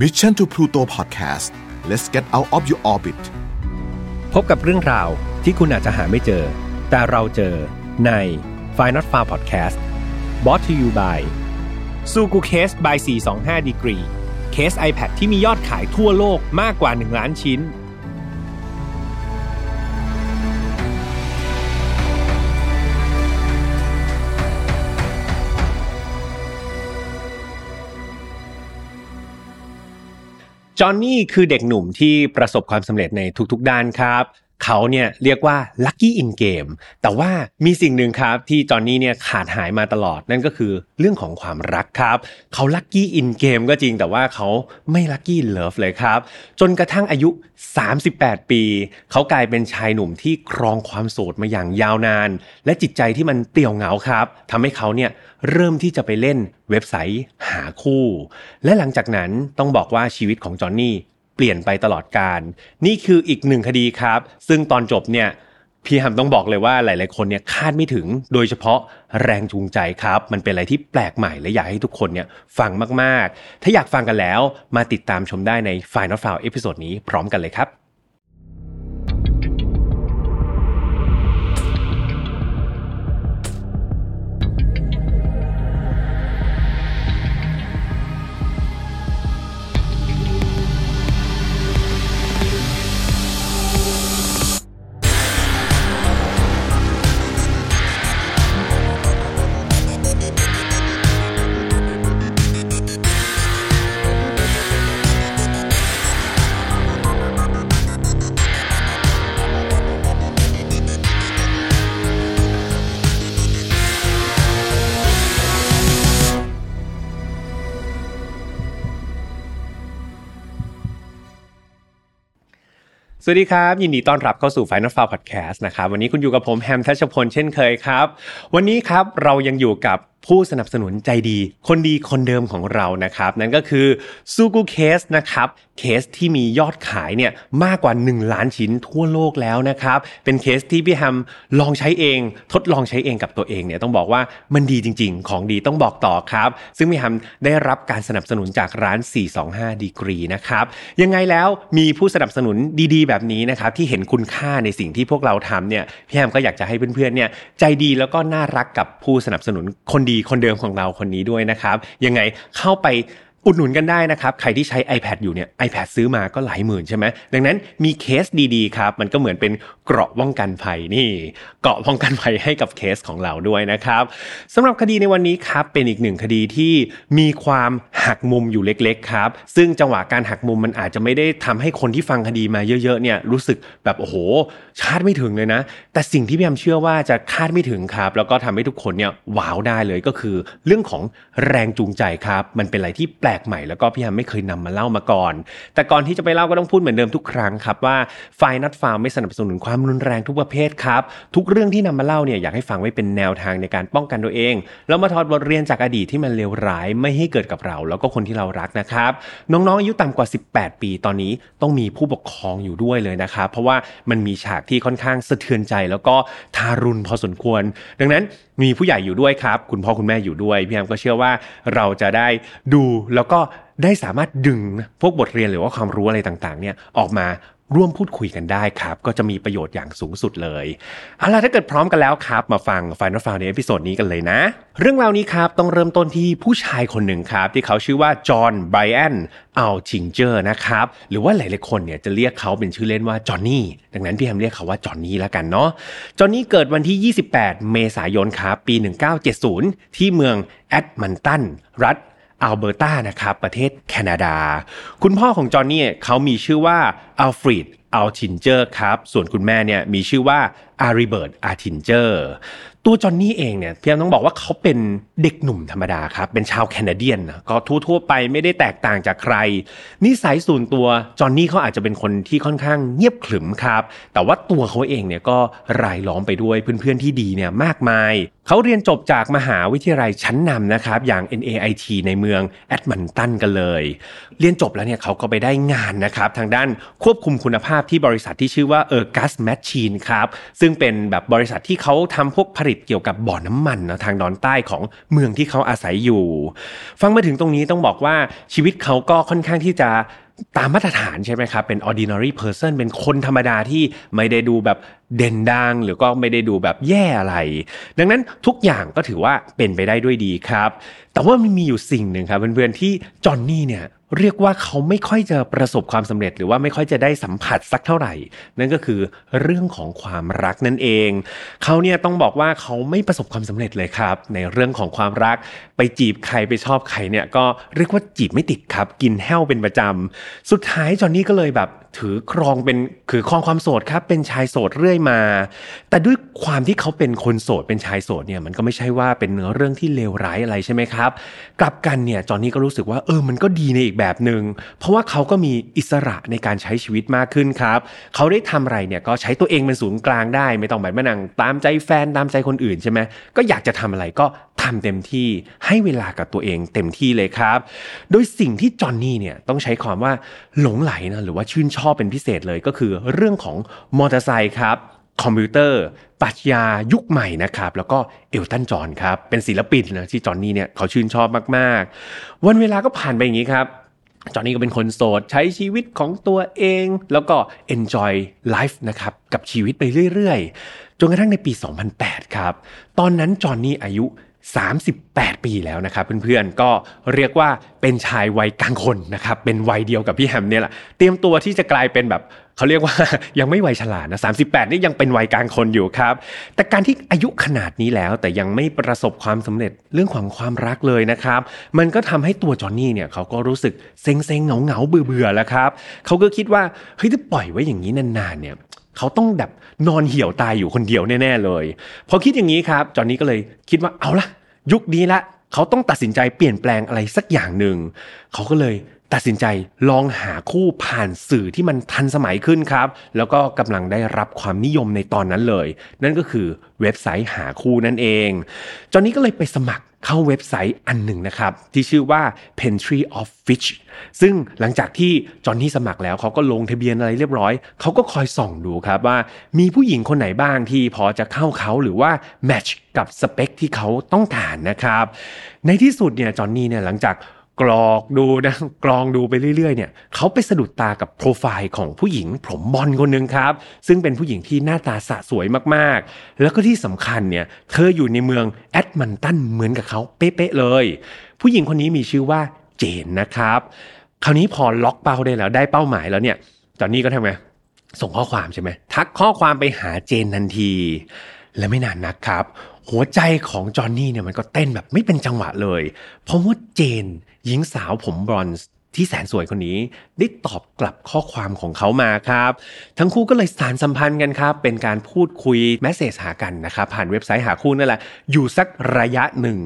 Mission to Pluto Podcast let's get out of your orbit พบกับเรื่องราวที่คุณอาจจะหาไม่เจอ แต่เราเจอใน f i n a l f a r Podcast b o t to you by ซูกูเคส by 425 degree เคส iPad ที่มียอดขายทั่วโลกมากกว่า 1 ล้านชิ้น จอห์นนี่คือเด็กหนุ่มที่ประสบความสำเร็จในทุกๆด้านครับ เขาเนี่ยเรียกว่าลัคกี้อินเกมแต่ว่ามีสิ่งหนึ่งครับที่จอนนี่เนี่ยขาดหายมาตลอดนั่นก็คือเรื่องของความรักครับ เขาลัคกี้อินเกมก็จริงแต่ว่าเขาไม่ลัคกี้เลิฟเลยครับ จนกระทั่งอายุ 38 ปี เขากลายเป็นชายหนุ่มที่ครองความโสดมาอย่างยาวนาน และจิตใจที่มันเปี่ยวเหงาครับทำให้เขาเนี่ยเริ่มที่จะไปเล่นเว็บไซต์หาคู่ และหลังจากนั้นต้องบอกว่าชีวิตของจอห์นนี่ เปลี่ยนไปตลอดกาล นี่คืออีกหนึ่งคดีครับ ซึ่งตอนจบเนี่ยพี่แฮมต้องบอกเลยว่าหลาย ๆ คนเนี่ยคาดไม่ถึง โดยเฉพาะแรงจูงใจครับ มันเป็นอะไรที่แปลกใหม่และอยากให้ทุกคนเนี่ยฟังมาก ๆ ถ้าอยากฟังกันแล้วมาติดตามชมได้ใน Final f i l e เอพิโซดนี้พร้อมกันเลยครับ สวัสดีครับ ยินดีต้อนรับเข้าสู่ File Not Found Podcast นะครับวันนี้คุณอยู่กับผมแฮมทัชพลเช่นเคยครับ วันนี้ครับเรายังอยู่กับ ผู้สนับสนุนใจดี คนดีคนเดิมของเรานะครับ นั่นก็คือซูกูเคสนะครับเคสที่มียอดขายเนี่ยมากกว่า 1 ล้านชิ้นทั่วโลกแล้วนะครับ เป็นเคสที่พี่แฮมลองใช้เอง ทดลองใช้เองกับตัวเองเนี่ยต้องบอกว่ามันดีจริง ๆ ของดีต้องบอกต่อครับ ซึ่งพี่แฮมได้รับการสนับสนุนจากร้าน 425 ดีกรีนะครับยังไงแล้วมีผู้สนับสนุนดีๆ แบบนี้นะครับที่เห็นคุณค่าในสิ่งที่พวกเราทำเนี่ยพี่แฮมก็อยากจะให้เพื่อนๆเนี่ยใจดีแล้วก็น่ารักกับผู้สนับสนุนคนดีคนเดิมของเราคนนี้ด้วยนะครับ ยังไงเข้าไป อุดหนุนกันได้นะครับ ใครที่ใช้ iPad อยู่เนี่ย iPad ซื้อมาก็หลายหมื่นใช่ไหมดังนั้นมีเคสดีๆครับ มันก็เหมือนเป็นเกราะป้องกันภัยนี่ เกราะป้องกันภัยให้กับเคสของเราด้วยนะครับสำหรับคดีในวันนี้ครับเป็นอีกหนึ่งคดีที่มีความหักมุมอยู่เล็กๆครับ ซึ่งจังหวะการหักมุมมันอาจจะไม่ได้ทำให้คนที่ฟังคดีมาเยอะๆเนี่ยรู้สึกแบบโอ้โหคาดไม่ถึงเลยนะ แต่สิ่งที่พี่แอมเชื่อว่าจะคาดไม่ถึงครับ แล้วก็ทำให้ทุกคนเนี่ยว้าวได้เลยก็คือ เรื่องของแรงจูงใจครับ มันเป็นอะไรที่แปลกใหม่แล้วก็พี่แอมไม่เคยนำมาเล่ามาก่อน แต่ก่อนที่จะไปเล่าก็ต้องพูดเหมือนเดิมทุกครั้งครับว่าไฟนัดฟาร์มไม่สนับสนุนความรุนแรงทุกประเภทครับ ทุกเรื่องที่นำมาเล่าเนี่ยอยากให้ฟังไว้เป็นแนวทางในการป้องกันตัวเอง แล้วมาถอดบทเรียนจากอดีตที่มันเลวร้ายไม่ให้เกิดกับเรา แล้วก็คนที่เรารักนะครับ น้องๆอายุต่ำกว่า 18 ปีตอนนี้ต้องมีผู้ปกครองอยู่ด้วยเลยนะครับเพราะว่ามันมีฉากที่ค่อนข้างสะเทือนใจ แล้วก็ทารุณพอสมควร ดังนั้น มีผู้ใหญ่อยู่ด้วยครับ คุณพ่อคุณแม่อยู่ด้วยพี่แอมก็เชื่อว่าเราจะได้ดูแล้วก็ได้สามารถดึงพวกบทเรียนหรือว่าความรู้อะไรต่างๆเนี่ยออกมา ร่วมพูดคุยกันได้ครับ ก็จะมีประโยชน์อย่างสูงสุดเลยเอาล่ะถ้าเกิดพร้อมกันแล้วครับ มาฟัง Final f i l e ในเอพิโซดนี้กันเลยนะ เรื่องราวนี้ครับ ต้องเริ่มต้นที่ผู้ชายคนหนึ่งครับ ที่เขาชื่อว่าจอห์นไบรอันอัลทิงเจอร์นะครับ หรือว่าหลายๆคนเนี่ยจะเรียกเขาเป็นชื่อเล่นว่าจอห์นนี่ดังนั้นพี่แฮมเรียกเขาว่าจอห์นนี่แล้วกันเนาะจอห์นนี่เกิดวันที่ 28 เมษายนครับปี 1970 ที่เมืองเอดมันตันรัฐ อัลเบอร์ตานะครับประเทศแคนาดา คุณพ่อของจอห์นนี่เขามีชื่อว่าอัลเฟรดอัลทิงเจอร์ครับ ส่วนคุณแม่เนี่ยมีชื่อว่าอาริเบิร์ตอัลทิงเจอร์ตัวจอห์นนี่เองเนี่ยพี่ต้องบอกว่าเขาเป็นเด็กหนุ่มธรรมดาครับ เป็นชาว Canadian นะก็ทั่วๆไปไม่ได้แตกต่างจากใคร นิสัยส่วนตัวจอห์นนี่เขาอาจจะเป็นคนที่ค่อนข้างเงียบขรึมครับ แต่ว่าตัวเขาเองเนี่ยก็รายล้อมไปด้วยเพื่อนๆที่ดีเนี่ยมากมายเขาเรียนจบจากมหาวิทยาลัยชั้นนำนะครับ อย่าง NAIT ในเมืองแอดมันตันกันเลย เรียนจบแล้วเนี่ยเขาก็ไปได้งานนะครับ ทางด้านควบคุมคุณภาพที่บริษัทที่ชื่อว่า Ergus Machine ครับ ซึ่งเป็นแบบบริษัทที่เขาทำพวกผลิตเกี่ยวกับบ่อน้ำมันนะทางดอนใต้ของเมืองที่เขาอาศัยอยู่ ฟังมาถึงตรงนี้ต้องบอกว่าชีวิตเขาก็ค่อนข้างที่จะ ตามมาตรฐานใช่ไหมครับ เป็น ordinary person เป็นคนธรรมดาที่ไม่ได้ดูแบบเด่นดัง หรือก็ไม่ได้ดูแบบแย่อะไร ดังนั้นทุกอย่างก็ถือว่าเป็นไปได้ด้วยดีครับ แต่ว่ามันมีอยู่สิ่งหนึ่งครับเพื่อนๆที่จอห์นนี่เนี่ย เรียกว่าเขาไม่ค่อยจะประสบความสำเร็จ หรือว่าไม่ค่อยจะได้สัมผัสสักเท่าไหร่ นั่นก็คือเรื่องของความรักนั่นเอง เขาเนี่ยต้องบอกว่าเขาไม่ประสบความสำเร็จเลยครับ ในเรื่องของความรักไปจีบใครไปชอบใครเนี่ยก็เรียกว่าจีบไม่ติดครับ กินแห้วเป็นประจำสุดท้ายจอนนี่ก็เลยแบบ ถือครองเป็นคือครองความโสดครับเป็นชายโสดเรื่อยมา แต่ด้วยความที่เขาเป็นคนโสดเป็นชายโสดเนี่ยมันก็ไม่ใช่ว่าเป็นเนื้อเรื่องที่เลวร้ายอะไรใช่ไหมครับ กลับกันเนี่ยจอนนี่ก็รู้สึกว่าเออมันก็ดีในอีกแบบหนึง่งเพราะว่าเขาก็มีอิสระในการใช้ชีวิตมากขึ้นครับ เขาได้ทำอะไรเนี่ยก็ใช้ตัวเองเป็นศูนย์กลางได้ ไม่ต้องแบบมานั่งตามใจแฟนตามใจคนอื่นใช่ไหมก็อยากจะทำอะไรก็ ทำเต็มที่ให้เวลากับตัวเองเต็มที่เลยครับ โดยสิ่งที่จอห์นนี่เนี่ยต้องใช้ความว่าหลงไหลนะหรือว่าชื่นชอบเป็นพิเศษเลยก็คือเรื่องของมอเตอร์ไซค์ครับคอมพิวเตอร์ปรัชญายุคใหม่นะครับ แล้วก็เอลตันจอห์นครับเป็นศิลปินนะที่จอห์นนี่เนี่ยเขาชื่นชอบมากๆ วันเวลาก็ผ่านไปอย่างนี้ครับจอห์นนี่ก็เป็นคนโสดใช้ชีวิตของตัวเอง แล้วก็ enjoy life นะครับกับชีวิตไปเรื่อยๆ จนกระทั่งในปี 2008 ครับ ตอนนั้นจอห์นนี่อายุ 38 ปีแล้วนะครับเพื่อนๆ ก็เรียกว่าเป็นชายวัยกลางคนนะครับ เป็นวัยเดียวกับพี่แฮมเนี่ยแหละ เตรียมตัวที่จะกลายเป็นแบบเขาเรียกว่ายังไม่วัยฉลาดนะ 38 นี่ยังเป็นวัยกลางคนอยู่ครับ แต่การที่อายุขนาดนี้แล้ว แต่ยังไม่ประสบความสำเร็จเรื่องของความรักเลยนะครับ มันก็ทำให้ตัวจอห์นนี่เนี่ยเขาก็รู้สึกเซ็งๆ เหงาๆ เบื่อๆ แล้วครับ เขาก็คิดว่าเฮ้ยถ้าปล่อยไว้อย่างนี้นานๆ เนี่ย เขาต้องแบบนอนเหี่ยวตายอยู่คนเดียวแน่ๆเลย พอคิดอย่างนี้ครับ จอนนี่ก็เลยคิดว่าเอาละยุคนี้ละเขาต้องตัดสินใจเปลี่ยนแปลงอะไรสักอย่างหนึ่งเขาก็เลยตัดสินใจลองหาคู่ผ่านสื่อที่มันทันสมัยขึ้นครับ แล้วก็กำลังได้รับความนิยมในตอนนั้นเลย นั่นก็คือเว็บไซต์หาคู่นั่นเอง จอนนี่ก็เลยไปสมัคร เข้าเว็บไซต์อันหนึ่งนะครับ ที่ชื่อว่า Pantry of Fish ซึ่งหลังจากที่จอห์นนี่สมัครแล้วเขาก็ลงทะเบียนอะไรเรียบร้อย เขาก็คอยส่องดูครับว่ามีผู้หญิงคนไหนบ้างที่พอจะเข้าเขาหรือว่าแมทช์กับสเปคที่เขาต้องการนะครับ ในที่สุดเนี่ยจอห์นนี่เนี่ยหลังจาก กรอกดูนะกรองดูไปเรื่อยๆเนี่ยเขาไปสะดุดตากับโปรไฟล์ของผู้หญิงผมบอลคนหนึ่งครับ ซึ่งเป็นผู้หญิงที่หน้าตาสะสวยมากๆ แล้วก็ที่สำคัญเนี่ยเธออยู่ในเมืองแอดมันตันเหมือนกับเขาเป๊ะๆเลย ผู้หญิงคนนี้มีชื่อว่าเจนนะครับ คราวนี้พอล็อกเป้าได้แล้วได้เป้าหมายแล้วเนี่ยจอนนี่ก็ทำไงส่งข้อความใช่ไหมทักข้อความไปหาเจนทันที และไม่นานนักครับ หัวใจของจอห์นนี่เนี่ยมันก็เต้นแบบไม่เป็นจังหวะเลย เพราะว่าเจน หญิงสาวผมบรอนซ์ที่แสนสวยคนนี้ได้ตอบกลับข้อความของเขามาครับ ทั้งคู่ก็เลยสารสัมพันธ์กันครับ เป็นการพูดคุยแมสเซจหากันนะครับ ผ่านเว็บไซต์หาคู่นั่นแหละ อยู่สักระยะหนึ่ง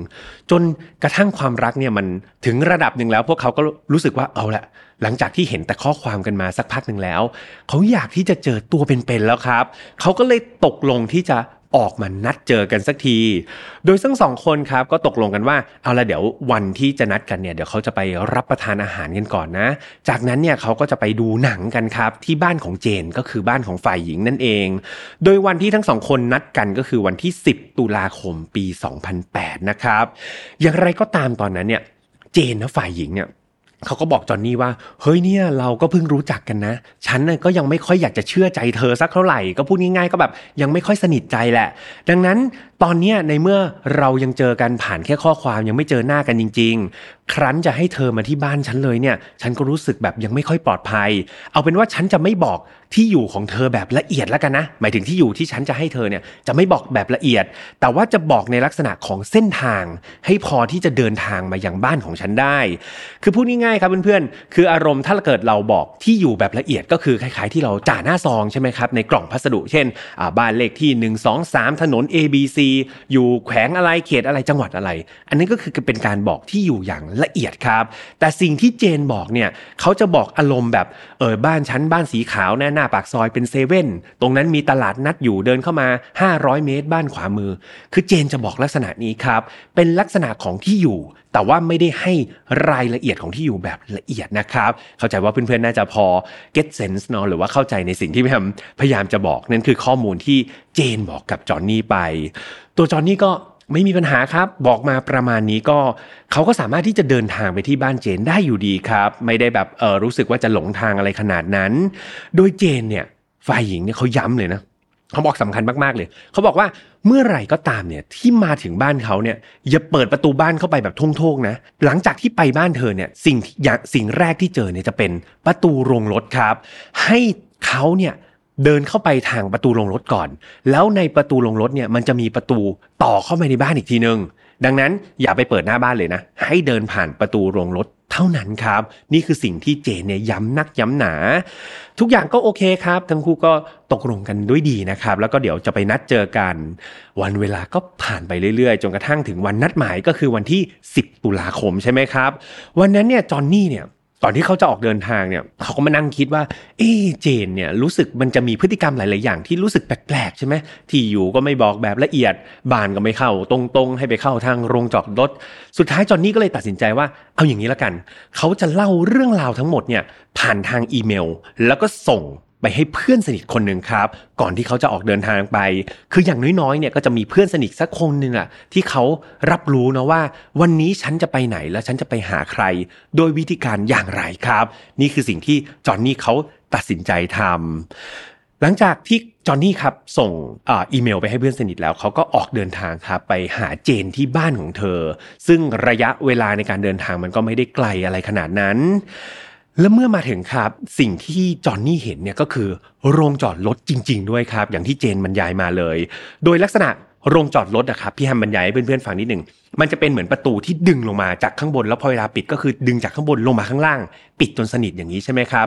จนกระทั่งความรักเนี่ยมันถึงระดับหนึ่งแล้ว พวกเขาก็รู้สึกว่าเอาละหลังจากที่เห็นแต่ข้อความกันมาสักพักหนึ่งแล้ว เขาอยากที่จะเจอตัวเป็นๆแล้วครับ เขาก็เลยตกลงที่จะ ออกมานัดเจอกันสักที โดยทั้งสองคนครับก็ตกลงกันว่าเอาละเดี๋ยววันที่จะนัดกันเนี่ยเดี๋ยวเขาจะไปรับประทานอาหารกันก่อนนะ จากนั้นเนี่ยเขาก็จะไปดูหนังกันครับที่บ้านของเจนก็คือบ้านของฝ่ายหญิงนั่นเอง โดยวันที่ทั้งสองคนนัดกันก็คือวันที่ 10 ตุลาคมปี 2008 นะครับ อย่างไรก็ตามตอนนั้นเนี่ยเจนนะฝ่ายหญิงเนี่ย เขาก็บอกจอนนี่ว่า เฮ้ยเนี่ยเราก็เพิ่งรู้จักกันนะ ฉันน่ะก็ยังไม่ค่อยอยากจะเชื่อใจเธอสักเท่าไหร่ ก็พูดง่ายๆ ก็แบบยังไม่ค่อยสนิทใจแหละ ดังนั้นตอนเนี้ยในเมื่อเรายังเจอกันผ่านแค่ข้อความยังไม่เจอหน้ากันจริง ๆ ครั้นจะให้เธอมาที่บ้านฉันเลยเนี่ย ฉันก็รู้สึกแบบยังไม่ค่อยปลอดภัย เอาเป็นว่าฉันจะไม่บอกที่อยู่ของเธอแบบละเอียดแล้วกันนะ หมายถึงที่อยู่ที่ฉันจะให้เธอเนี่ยจะไม่บอกแบบละเอียด แต่ว่าจะบอกในลักษณะของเส้นทาง ให้พอที่จะเดินทางมายังบ้านของฉันได้ คือพูดง่ายๆครับเพื่อนๆ คืออารมณ์ถ้าเกิดเราบอกที่อยู่แบบละเอียดก็คือคล้ายๆ ที่เราจ่าหน้าซองใช่ไหมครับในกล่องพัสดุ เช่นบ้านเลขที่ 1 2 3 ถนน A B C อยู่แขวงอะไรเขตอะไรจังหวัดอะไร อันนี้ก็คือเป็นการบอกที่อยู่อย่างละเอียดครับ แต่สิ่งที่เจนบอกเนี่ยเขาจะบอกอารมณ์แบบเออบ้านชั้นบ้านสีขาวนะหน้าปากซอยเป็นเซเว่นตรงนั้นมีตลาดนัดอยู่เดินเข้ามา 500 เมตร บ้านขวามือ คือเจนจะบอกลักษณะนี้ครับ เป็นลักษณะของที่อยู่ แต่ว่าไม่ได้ให้รายละเอียดของที่อยู่แบบละเอียดนะครับ เข้าใจว่าเพื่อนๆน่าจะพอ get sense เนาะหรือว่าเข้าใจในสิ่งที่พี่แฮมพยายามจะบอกนั่นคือข้อมูลที่เจนบอกกับจอห์นนี่ไป ตัวจอห์นนี่ก็ ไม่มีปัญหาครับบอกมาประมาณนี้ก็เขาก็สามารถที่จะเดินทางไปที่บ้านเจนได้อยู่ดีครับ ไม่ได้แบบเออรู้สึกว่าจะหลงทางอะไรขนาดนั้น โดยเจนเนี่ยฝ่ายหญิงเนี่ยเขาย้ำเลยนะเขาบอกสำคัญมากๆเลย เขาบอกว่าเมื่อไหร่ก็ตามเนี่ยที่มาถึงบ้านเขาเนี่ยอย่าเปิดประตูบ้านเข้าไปแบบทุ่งๆนะ หลังจากที่ไปบ้านเธอเนี่ยสิ่งอย่างสิ่งแรกที่เจอเนี่ยจะเป็นประตูโรงรถครับ ให้เขาเนี่ย เดินเข้าไปทางประตูโรงรถก่อน แล้วในประตูโรงรถเนี่ยมันจะมีประตูต่อเข้าไปในบ้านอีกทีนึง ดังนั้นอย่าไปเปิดหน้าบ้านเลยนะ ให้เดินผ่านประตูโรงรถเท่านั้นครับ นี่คือสิ่งที่เจนเนี่ยย้ำนักย้ำหนา ทุกอย่างก็โอเคครับ ทั้งคู่ก็ตกลงกันด้วยดีนะครับ แล้วก็เดี๋ยวจะไปนัดเจอกัน วันเวลาก็ผ่านไปเรื่อยๆ จนกระทั่งถึงวันนัดหมายก็คือวันที่ 10 ตุลาคมใช่ไหมครับ วันนั้นเนี่ยจอนนี่เนี่ย ตอนที่เขาจะออกเดินทางเนี่ยเขาก็มานั่งคิดว่า เอเจนเนี่ยรู้สึกมันจะมีพฤติกรรมหลาย ๆ อย่างที่รู้สึกแปลก ๆ ใช่ไหมที่อยู่ก็ไม่บอกแบบละเอียดบ้านก็ไม่เข้า ตรง ๆ ให้ไปเข้าทางโรงจอดรถ สุดท้ายจอนนี่ก็เลยตัดสินใจว่า เอาอย่างนี้ละกัน เขาจะเล่าเรื่องราวทั้งหมดเนี่ยผ่านทางอีเมล แล้วก็ส่ง ไปให้เพื่อนสนิทคนหนึ่งครับ ก่อนที่เขาจะออกเดินทางไป คืออย่างน้อยๆเนี่ยก็จะมีเพื่อนสนิทสักคนหนึ่งอะที่เขารับรู้นะว่า วันนี้ฉันจะไปไหนแล้วฉันจะไปหาใคร โดยวิธีการอย่างไรครับ นี่คือสิ่งที่จอห์นนี่เขาตัดสินใจทำหลังจากที่จอห์นนี่ครับส่งออีเมลไปให้เพื่อนสนิทแล้วเขาก็ออกเดินทางครับไปหาเจนที่บ้านของเธอ ซึ่งระยะเวลาในการเดินทางมันก็ไม่ได้ไกลอะไรขนาดนั้น และเมื่อมาถึงครับสิ่งที่จอห์นนี่เห็นเนี่ยก็คือโรงจอดรถจริง ๆ ด้วยครับ อย่างที่เจนบรรยายมาเลย โดยลักษณะโรงจอดรถอะครับพี่แฮมบรรยายให้เพื่อนๆฟังนิดหนึ่งมันจะเป็นเหมือนประตูที่ดึงลงมาจากข้างบนแล้วพอเวลาปิดก็คือดึงจากข้างบนลงมาข้างล่าง ปิดจนสนิทอย่างนี้ใช่ไหมครับ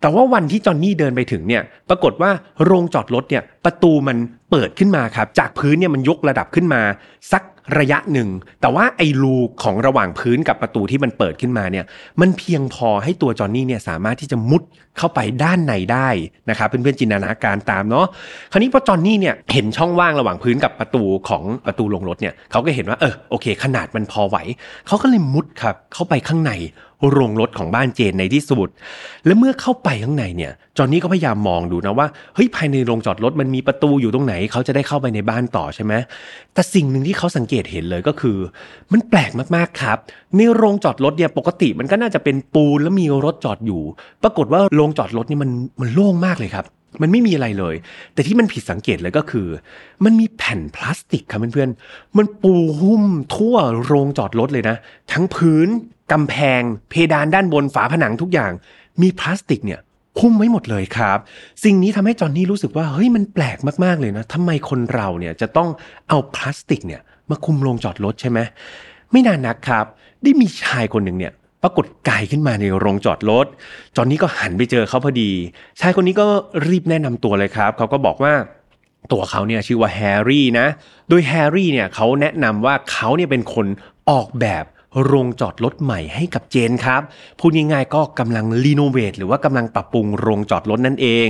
แต่ว่าวันที่จอห์นนี่เดินไปถึงเนี่ยปรากฏว่าโรงจอดรถเนี่ยประตูมันเปิดขึ้นมาครับจากพื้นเนี่ยมันยกระดับขึ้นมาสัก ระยะหนึ่ง แต่ว่าไอ้รูของระหว่างพื้นกับประตูที่มันเปิดขึ้นมาเนี่ย มันเพียงพอให้ตัวจอห์นนี่เนี่ยสามารถที่จะมุด เข้าไปด้านในได้นะครับเพื่อนๆจินตนาการตามเนาะคราวนี้พอจอห์นนี่เนี่ยเห็นช่องว่างระหว่างพื้นกับประตูของประตูลงรถเนี่ยเขาก็เห็นว่าเออโอเค ขนาดมันพอไหวเขาก็เลยมุดครับเข้าไปข้างในโรงรถของบ้านเจนในที่สุด และเมื่อเข้าไปข้างในเนี่ย จอห์นนี่ก็พยายามมองดูนะว่า เฮ้ยภายในโรงจอดรถมันมีประตูอยู่ตรงไหน เขาจะได้เข้าไปในบ้านต่อใช่ไหม แต่สิ่งหนึ่งที่เขาสังเกตเห็นเลยก็คือ มันแปลกมากๆครับ ในโรงจอดรถเนี่ยปกติมันก็น่าจะเป็นปูนแล้วมีรถจอดอยู่ ปรากฏว่าโรงจอดรถนี่มันมันโล่งมากเลยครับ มันไม่มีอะไรเลย แต่ที่มันผิดสังเกตเลยก็คือ มันมีแผ่นพลาสติกครับเพื่อนๆมันปูหุ้มทั่วโรงจอดรถเลยนะ ทั้งพื้นกำแพง เพดานด้านบนฝาผนังทุกอย่าง มีพลาสติกเนี่ยหุ้มไว้หมดเลยครับ สิ่งนี้ทำให้จอนนี่รู้สึกว่าเฮ้ยมันแปลกมากๆเลยนะทำไมคนเราเนี่ยจะต้องเอาพลาสติกเนี่ยมาคุมโรงจอดรถใช่ไหมไม่นานนักครับ ได้มีชายคนหนึ่งเนี่ย ปรากฏกายขึ้นมาในโรงจอดรถ จอนนี่ก็หันไปเจอเขาพอดี ชายคนนี้ก็รีบแนะนำตัวเลยครับ เขาก็บอกว่าตัวเขาเนี่ยชื่อว่าแฮร์รี่นะ โดยแฮร์รี่เนี่ยเขาแนะนำว่าเขาเนี่ยเป็นคนออกแบบโรงจอดรถใหม่ให้กับเจนครับ พูดง่ายๆก็กำลังรีโนเวทหรือว่ากำลังปรับปรุงโรงจอดรถนั่นเอง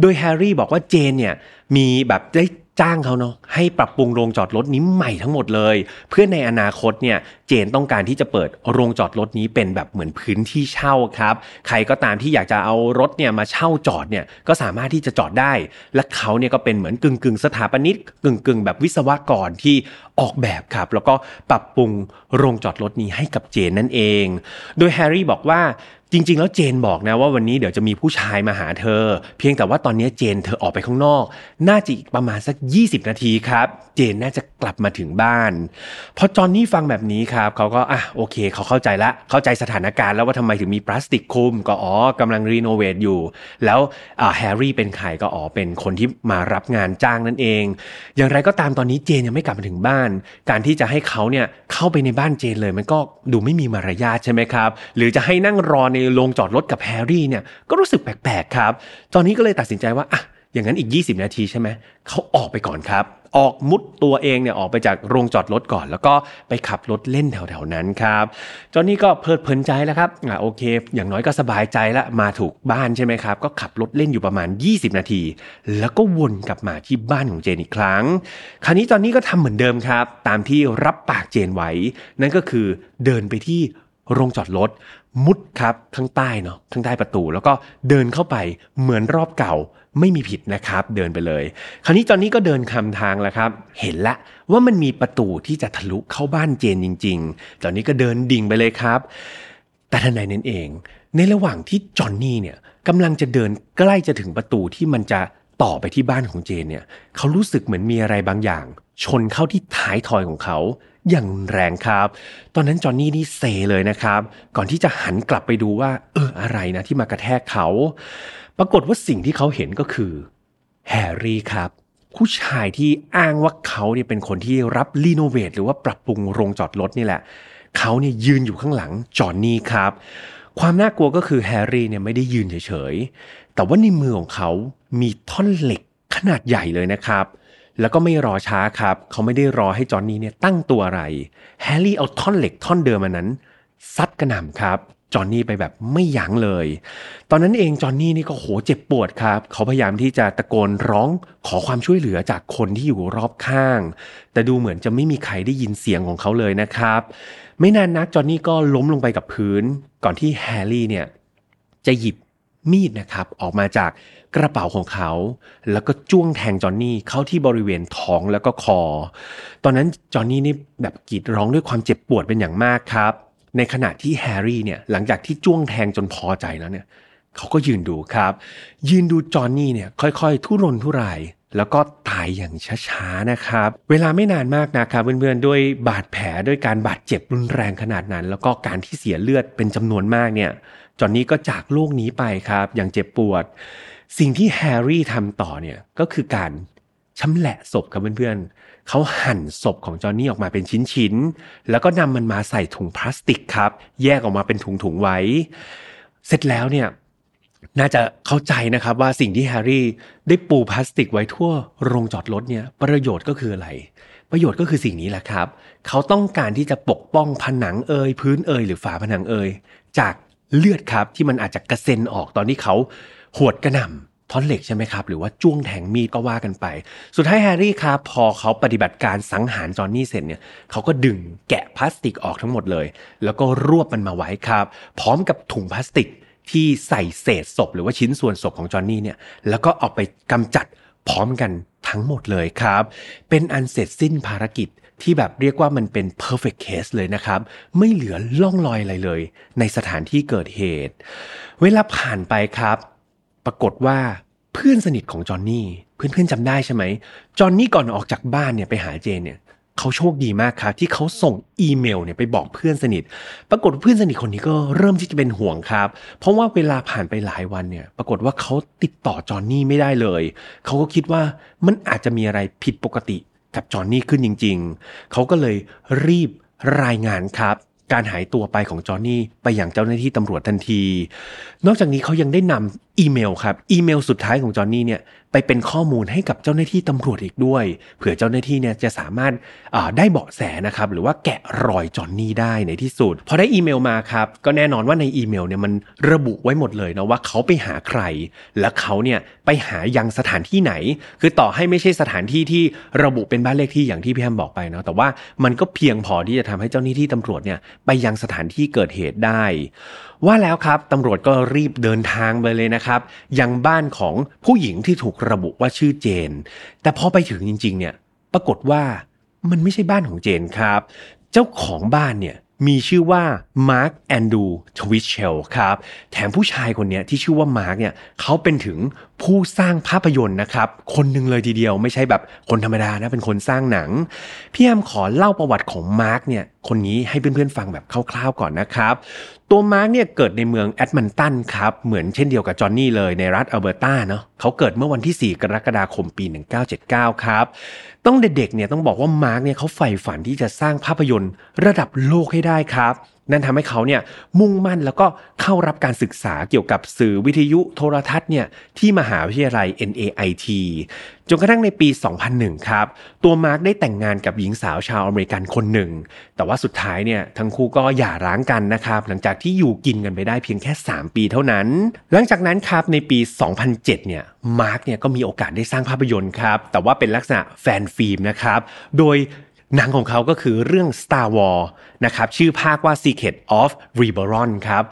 โดยแฮร์รี่บอกว่าเจนเนี่ยมีแบบได้ จ้างเขาเนาะให้ปรับปรุงโรงจอดรถนี้ใหม่ทั้งหมดเลย เพื่อในอนาคตเนี่ยเจนต้องการที่จะเปิดโรงจอดรถนี้เป็นแบบเหมือนพื้นที่เช่าครับ ใครก็ตามที่อยากจะเอารถเนี่ยมาเช่าจอดเนี่ยก็สามารถที่จะจอดได้ และเขาเนี่ยก็เป็นเหมือนกึ่งกึ่งสถาปนิกกึ่งกึ่งแบบวิศวกรที่ออกแบบครับ แล้วก็ปรับปรุงโรงจอดรถนี้ให้กับเจนนั่นเอง โดยแฮร์รี่บอกว่า จริง ๆ แล้วเจนบอกนะว่าวันนี้เดี๋ยวจะมีผู้ชายมาหาเธอ เพียงแต่ว่าตอนนี้เจนเธอออกไปข้างนอก น่าจะอีกประมาณสัก 20 นาทีครับ เจนน่าจะกลับมาถึงบ้านพอจอนนี่ฟังแบบนี้ครับเขาก็อะโอเคเขาเข้าใจละเข้าใจสถานการณ์แล้วว่าทำไมถึงมีพลาสติกคุม ก็อ๋อกำลังรีโนเวทอยู่ แล้วแฮร์รี่เป็นใครก็อ๋อเป็นคนที่มารับงานจ้างนั่นเอง อย่างไรก็ตามตอนนี้เจนยังไม่กลับมาถึงบ้าน การที่จะให้เขาเนี่ยเข้าไปในบ้านเจนเลย มันก็ดูไม่มีมารยาทใช่ไหมครับ หรือจะให้นั่งรอในโรงจอดรถกับแฮร์รี่เนี่ยก็รู้สึกแปลกๆครับตอนนี้ก็เลยตัดสินใจว่าอะอย่างนั้นอีก 20 นาทีใช่ไหมเขาออกไปก่อนครับ ออกมุดตัวเองเนี่ยออกไปจากโรงจอดรถก่อน แล้วก็ไปขับรถเล่นแถวๆนั้นครับจอนนี่ก็เพลิดเพลินใจแล้วครับอ่าโอเค อย่างน้อยก็สบายใจละมาถูกบ้านใช่ไหมครับ ก็ขับรถเล่นอยู่ประมาณ 20 นาที แล้วก็วนกลับมาที่บ้านของเจนอีกครั้ง คราวนี้จอนนี่ก็ทำเหมือนเดิมครับ ตามที่รับปากเจนไว้ นั่นก็คือเดินไปที่ โรงจอดรถมุดครับข้างใต้เนาะข้างใต้ประตู แล้วก็เดินเข้าไปเหมือนรอบเก่าไม่มีผิดนะครับ เดินไปเลย คราวนี้จอนนี่ก็เดินคำทางแล้วครับ เห็นละว่ามันมีประตูที่จะทะลุเข้าบ้านเจนจริงๆจอนนี่ก็เดินดิ่งไปเลยครับ แต่ทันใดนั้นเอง ในระหว่างที่จอนนี่เนี่ยกำลังจะเดินใกล้จะถึงประตูที่มันจะต่อไปที่บ้านของเจนเนี่ยเขารู้สึกเหมือนมีอะไรบางอย่าง ชนเข้าที่ท้ายทอยของเขา อย่างแรงครับ ตอนนั้นจอนนี่นี่เซเลยนะครับ ก่อนที่จะหันกลับไปดูว่า เอออะไรนะที่มากระแทกเขา ปรากฏว่าสิ่งที่เขาเห็นก็คือแฮร์รี่ครับผู้ชายที่อ้างว่าเขาเนี่ยเป็นคนที่รับ renovate หรือว่าปรับปรุงโรงจอดรถนี่แหละ เขาเนี่ยยืนอยู่ข้างหลังจอห์นนี่ครับ ความน่ากลัวก็คือแฮร์รี่เนี่ยไม่ได้ยืนเฉยๆ แต่ว่าในมือของเขามีท่อนเหล็กขนาดใหญ่เลยนะครับ แล้วก็ไม่รอช้าครับ เขาไม่ได้รอให้จอห์นนี่เนี่ยตั้งตัวอะไร แฮร์รี่เอาท่อนเหล็กท่อนเดิมอันนั้นซัดกระหน่ำครับจอห์นนี่ไปแบบไม่ยั้งเลย ตอนนั้นเองจอห์นนี่นี่ก็โหเจ็บปวดครับ เขาพยายามที่จะตะโกนร้องขอความช่วยเหลือจากคนที่อยู่รอบข้าง แต่ดูเหมือนจะไม่มีใครได้ยินเสียงของเขาเลยนะครับ ไม่นานนักจอห์นนี่ก็ล้มลงไปกับพื้น ก่อนที่แฮร์รี่เนี่ยจะหยิบ มีดนะครับออกมาจากกระเป๋าของเขา แล้วก็จ้วงแทงจอห์นนี่เข้าที่บริเวณท้องแล้วก็คอ ตอนนั้นจอห์นนี่นี่แบบกรีดร้องด้วยความเจ็บปวดเป็นอย่างมากครับ ในขณะที่แฮร์รี่เนี่ยหลังจากที่จ้วงแทงจนพอใจแล้วเนี่ยเขาก็ยืนดูครับ ยืนดูจอห์นนี่เนี่ยค่อยๆ ทุรนทุรายแล้วก็ตายอย่างช้าๆนะครับ เวลาไม่นานมากนะครับเพื่อนๆด้วยบาดแผลด้วยการบาดเจ็บรุนแรงขนาดนั้น แล้วก็การที่เสียเลือดเป็นจำนวนมากเนี่ย จอห์นนี่ก็จากโลกนี้ไปครับ อย่างเจ็บปวด สิ่งที่แฮร์รี่ทำต่อเนี่ยก็คือการชำแหละศพครับเพื่อนๆเขาหั่นศพของจอห์นนี่ออกมาเป็นชิ้นๆ แล้วก็นำมันมาใส่ถุงพลาสติกครับ แยกออกมาเป็นถุงๆไว้ เสร็จแล้วเนี่ยน่าจะเข้าใจนะครับว่าสิ่งที่แฮร์รี่ได้ปูพลาสติกไว้ทั่วโรงจอดรถเนี่ยประโยชน์ก็คืออะไร ประโยชน์ก็คือสิ่งนี้แหละครับ เขาต้องการที่จะปกป้องผนังเอยพื้นเอยหรือฝาผนังเอยจาก เลือดครับที่มันอาจจะกระเซ็นออกตอนที่เขาหวดกระหน่ำท่อนเหล็กใช่ไหมครับ หรือว่าจ้วงแทงมีดก็ว่ากันไป สุดท้ายแฮร์รี่ครับ พอเขาปฏิบัติการสังหารจอห์นนี่เสร็จเนี่ยเขาก็ดึงแกะพลาสติกออกทั้งหมดเลย แล้วก็รวบมันมาไว้ครับ พร้อมกับถุงพลาสติกที่ใส่เศษศพ หรือว่าชิ้นส่วนศพของจอห์นนี่เนี่ยแล้วก็เอาไปกำจัดพร้อมกันทั้งหมดเลยครับ เป็นอันเสร็จสิ้นภารกิจ ที่แบบเรียกว่ามันเป็น perfect case เลยนะครับ ไม่เหลือล่องรอยอะไรเลย ในสถานที่เกิดเหตุ เวลาผ่านไปครับ ปรากฏว่าเพื่อนสนิทของจอห์นนี่เพื่อนๆจำได้ใช่ไหมจอห์นนี่ก่อนออกจากบ้านเนี่ยไปหาเจนเนี่ยเขาโชคดีมากครับที่เขาส่งอีเมลเนี่ยไปบอกเพื่อนสนิท ปรากฏเพื่อนสนิทคนนี้ก็เริ่มที่จะเป็นห่วงครับ เพราะว่าเวลาผ่านไปหลายวันเนี่ย ปรากฏว่าเขาติดต่อจอห์นนี่ไม่ได้เลย เขาก็คิดว่ามันอาจจะมีอะไรผิดปกติ กับจอห์นนี่ขึ้นจริง ๆ เขาก็เลยรีบรายงานครับ การหายตัวไปของจอห์นนี่ไปอย่างเจ้าหน้าที่ตำรวจทันที นอกจากนี้เขายังได้นำอีเมลครับ อีเมลสุดท้ายของจอห์นนี่เนี่ยไปเป็นข้อมูลให้กับเจ้าหน้าที่ตำรวจอีกด้วย เผื่อเจ้าหน้าที่เนี่ยจะสามารถได้เบาะแสนะครับหรือว่าแกะรอยจอนนี่ได้ในที่สุดพอได้อีเมลมาครับก็แน่นอนว่าในอีเมลเนี่ยมันระบุไว้หมดเลยนะว่าเขาไปหาใคร และเขาเนี่ยไปหายังสถานที่ไหน คือต่อให้ไม่ใช่สถานที่ที่ระบุเป็นบ้านเลขที่อย่างที่พี่แฮมบอกไปเนาะแต่ว่ามันก็เพียงพอที่จะทำให้เจ้าหน้าที่ตำรวจเนี่ยไปยังสถานที่เกิดเหตุได้ ว่าแล้วครับตำรวจก็รีบเดินทางไปเลยนะครับ ยังบ้านของผู้หญิงที่ถูกระบุว่าชื่อเจน แต่พอไปถึงจริง ๆ เนี่ย ปรากฏว่ามันไม่ใช่บ้านของเจนครับ เจ้าของบ้านเนี่ย มีชื่อว่ามาร์คแอนดรูว์ทวิตเชลล์ครับ แถมผู้ชายคนนี้ที่ชื่อว่ามาร์คเนี่ยเขาเป็นถึงผู้สร้างภาพยนตร์นะครับ คนหนึ่งเลยทีเดียวไม่ใช่แบบคนธรรมดานะเป็นคนสร้างหนัง พี่แฮมขอเล่าประวัติของมาร์คเนี่ยคนนี้ให้เพื่อนๆฟังแบบคร่าวๆก่อนนะครับ ตัวมาร์กเนี่ยเกิดในเมืองเอดมันตันครับ เหมือนเช่นเดียวกับจอห์นนี่เลยในรัฐอัลเบอร์ตาเนาะเขาเกิดเมื่อวันที่ 4 กรกฎาคมปี 1979 ครับตอนเด็กๆเนี่ยต้องบอกว่ามาร์กเนี่ยเขาใฝ่ฝันที่จะสร้างภาพยนตร์ระดับโลกให้ได้ครับ นั่นทำให้เขาเนี่ยมุ่งมั่นแล้วก็เข้ารับการศึกษาเกี่ยวกับสื่อวิทยุโทรทัศน์เนี่ยที่มหาวิทยาลัย NAIT จนกระทั่งในปี 2001 ครับ ตัวมาร์กได้แต่งงานกับหญิงสาวชาวอเมริกันคนหนึ่ง แต่ว่าสุดท้ายเนี่ยทั้งคู่ก็หย่าร้างกันนะครับหลังจากที่อยู่กินกันไปได้เพียงแค่ 3 ปีเท่านั้น หลังจากนั้นครับในปี 2007 เนี่ยมาร์กเนี่ยก็มีโอกาสได้สร้างภาพยนตร์ครับแต่ว่าเป็นลักษณะ fan film นะครับโดย หนังของเขาก็คือเรื่อง Star Wars นะครับชื่อภาคว่า Secret of Rebellion ครับ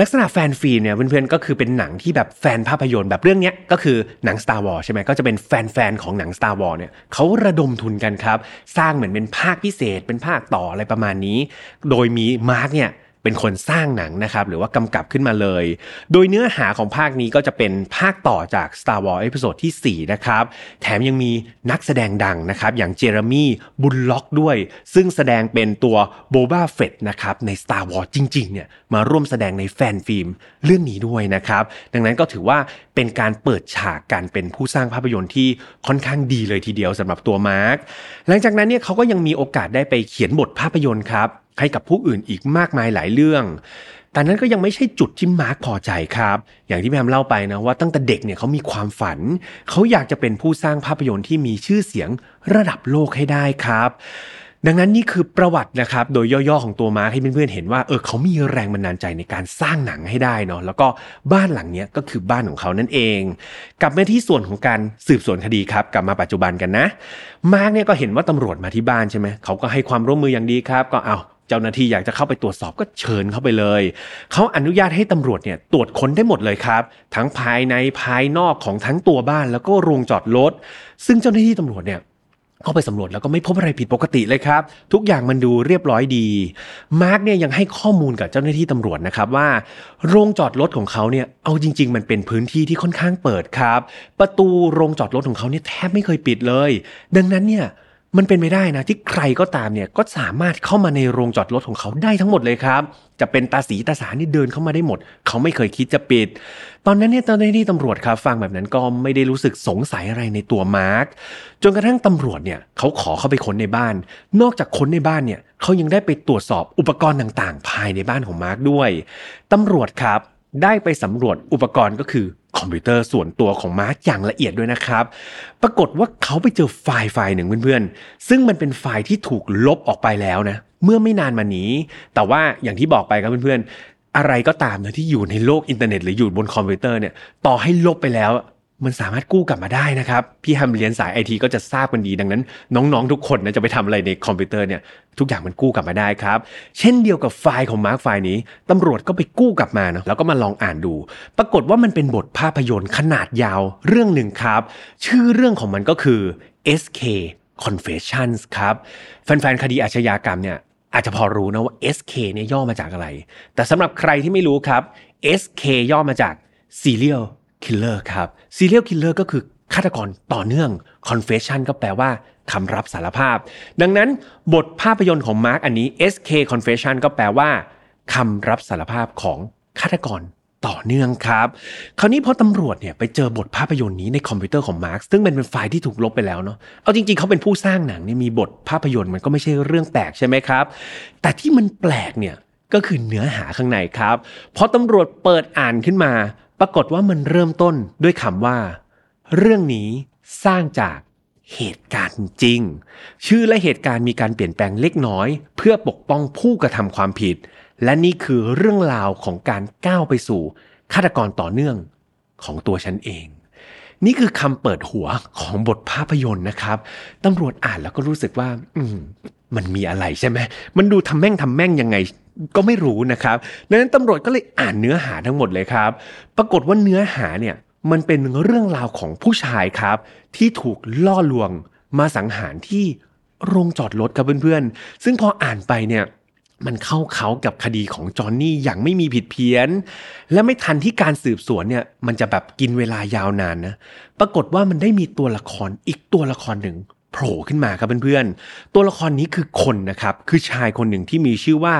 ลักษณะ fan film เนี่ยเพื่อนๆก็คือเป็นหนังที่แบบแฟนภาพยนตร์แบบเรื่องนี้ก็คือหนัง Star Wars ใช่ไหมก็จะเป็นแฟนๆของหนัง Star Wars เนี่ยเขาระดมทุนกันครับ สร้างเหมือนเป็นภาคพิเศษเป็นภาคต่ออะไรประมาณนี้ โดยมีมาร์กเนี่ย เป็นคนสร้างหนังนะครับหรือว่ากำกับขึ้นมาเลย โดยเนื้อหาของภาคนี้ก็จะเป็นภาคต่อจาก Star Wars episode ที่ 4 นะครับ แถมยังมีนักแสดงดังนะครับอย่างเจเรมี่บุลล็อกด้วย ซึ่งแสดงเป็นตัวโบบาเฟตนะครับใน Star Wars จริงๆเนี่ยมาร่วมแสดงใน fan filmเรื่องนี้ด้วยนะครับดังนั้นก็ถือว่าเป็นการเปิดฉากการเป็นผู้สร้างภาพยนตร์ที่ค่อนข้างดีเลยทีเดียวสำหรับตัวมาร์คหลังจากนั้นเนี่ยเขาก็ยังมีโอกาสได้ไปเขียนบทภาพยนตร์ครับ ให้กับผู้อื่นอีกมากมายหลายเรื่อง แต่นั้นก็ยังไม่ใช่จุดที่มาร์คพอใจครับ อย่างที่แพมเล่าไปนะว่าตั้งแต่เด็กเนี่ยเขามีความฝัน เขาอยากจะเป็นผู้สร้างภาพยนตร์ที่มีชื่อเสียงระดับโลกให้ได้ครับดังนั้นนี่คือประวัตินะครับ โดยย่อๆของตัวมาร์คให้เพื่อนๆเห็นว่าเออเขามีแรงบันดาลใจในการสร้างหนังให้ได้เนาะแล้วก็บ้านหลังเนี้ยก็คือบ้านของเขานั่นเอง กลับมาที่ส่วนของการสืบสวนคดีครับกลับมาปัจจุบันกันนะ มาร์คเนี่ยก็เห็นว่าตำรวจมาที่บ้านใช่ไหมเขาก็ให้ความร่วมมืออย่างดีครับ ก็เอาเจ้าหน้าที่อยากจะเข้าไปตรวจสอบก็เชิญเข้าไปเลย เขาอนุญาตให้ตำรวจเนี่ยตรวจค้นได้หมดเลยครับ ทั้งภายในภายนอกของทั้งตัวบ้านแล้วก็โรงจอดรถซึ่งเจ้าหน้าที่ตำรวจเนี่ยเข้าไปสำรวจแล้วก็ไม่พบอะไรผิดปกติเลยครับ ทุกอย่างมันดูเรียบร้อยดีมาร์กเนี่ยยังให้ข้อมูลกับเจ้าหน้าที่ตำรวจนะครับว่า โรงจอดรถของเขาเนี่ยเอาจริง ๆ มันเป็นพื้นที่ที่ค่อนข้างเปิดครับ ประตูโรงจอดรถของเขาเนี่ยแทบไม่เคยปิดเลย ดังนั้นเนี่ย มันเป็นไปได้นะที่ใครก็ตามเนี่ยก็สามารถเข้ามาในโรงจอดรถของเขาได้ทั้งหมดเลยครับ จะเป็นตาสีตาสานี่เดินเข้ามาได้หมด เขาไม่เคยคิดจะปิด ตอนนั้นเนี่ยเจ้าหน้าที่ตำรวจครับฟังแบบนั้นก็ไม่ได้รู้สึกสงสัยอะไรในตัวมาร์กจนกระทั่งตำรวจเนี่ยเขาขอเข้าไปค้นในบ้าน นอกจากค้นในบ้านเนี่ยเขายังได้ไปตรวจสอบอุปกรณ์ต่างๆ ภายในบ้านของมาร์กด้วยตำรวจครับ ได้ไปสำรวจอุปกรณ์ก็คือคอมพิวเตอร์ส่วนตัวของมาร์กอย่างละเอียดด้วยนะครับ ปรากฏว่าเขาไปเจอไฟล์ไฟล์หนึ่งเพื่อนๆ ซึ่งมันเป็นไฟล์ที่ถูกลบออกไปแล้วนะ เมื่อไม่นานมานี้ แต่ว่าอย่างที่บอกไปครับเพื่อนๆ อะไรก็ตามนะที่อยู่ในโลกอินเทอร์เน็ตหรืออยู่บนคอมพิวเตอร์เนี่ย ต่อให้ลบไปแล้ว มันสามารถกู้กลับมาได้นะครับ พี่แฮมเรียนสายไอทีก็จะทราบกันดีดังนั้น น้องๆทุกคนนะจะไปทำอะไรในคอมพิวเตอร์เนี่ยทุกอย่างมันกู้กลับมาได้ครับ เช่นเดียวกับไฟล์ของมาร์คไฟล์นี้ตำรวจก็ไปกู้กลับมาเนาะแล้วก็มาลองอ่านดู ปรากฏว่ามันเป็นบทภาพยนตร์ขนาดยาวเรื่องหนึ่งครับ ชื่อเรื่องของมันก็คือ SK Confessions ครับแฟนๆคดีอาชญากรรมเนี่ยอาจจะพอรู้นะว่า SK เนี่ยย่อมาจากอะไร แต่สำหรับใครที่ไม่รู้ครับ SK ย่อมาจาก Serial Killer ครับ Serial Killer ก็คือฆาตกรต่อเนื่อง Confession ก็แปลว่าคำรับสารภาพ ดังนั้นบทภาพยนตร์ของมาร์กอันนี้ SK Confession ก็แปลว่าคำรับสารภาพของฆาตกรต่อเนื่องครับ คราวนี้พอตำรวจเนี่ยไปเจอบทภาพยนตร์นี้ในคอมพิวเตอร์ของมาร์กซึ่งมันเป็นไฟล์ที่ถูกลบไปแล้วเนาะ เอาจริงๆ เขาเป็นผู้สร้างหนังเนี่ยมีบทภาพยนตร์มันก็ไม่ใช่เรื่องแปลกใช่ไหมครับ แต่ที่มันแปลกเนี่ยก็คือเนื้อหาข้างในครับพอตำรวจเปิดอ่านขึ้นมา ปรากฏว่ามันเริ่มต้นด้วยคำว่า เรื่องนี้สร้างจากเหตุการณ์จริง ชื่อและเหตุการณ์มีการเปลี่ยนแปลงเล็กน้อย เพื่อปกป้องผู้กระทำความผิด และนี่คือเรื่องราวของการก้าวไปสู่ฆาตกรต่อเนื่องของตัวฉันเอง นี่คือคำเปิดหัวของบทภาพยนตร์นะครับตำรวจอ่านแล้วก็รู้สึกว่า อืมมันมีอะไรใช่ไหม มันดูทำแม่งทำแม่งยังไง ก็ไม่รู้นะครับดังนั้นตำรวจก็เลยอ่านเนื้อหาทั้งหมดเลยครับ ปรากฏว่าเนื้อหาเนี่ยมันเป็นเรื่องราวของผู้ชายครับ ที่ถูกล่อลวงมาสังหารที่โรงจอดรถครับเพื่อนๆ ซึ่งพออ่านไปเนี่ยมันเข้าเขากับคดีของจอห์นนี่อย่างไม่มีผิดเพี้ยน และไม่ทันที่การสืบสวนเนี่ยมันจะแบบกินเวลายาวนานนะ ปรากฏว่ามันได้มีตัวละครอีกตัวละครหนึ่งโผล่ขึ้นมาครับเพื่อนๆ ตัวละครนี้คือคนนะครับ คือชายคนหนึ่งที่มีชื่อว่า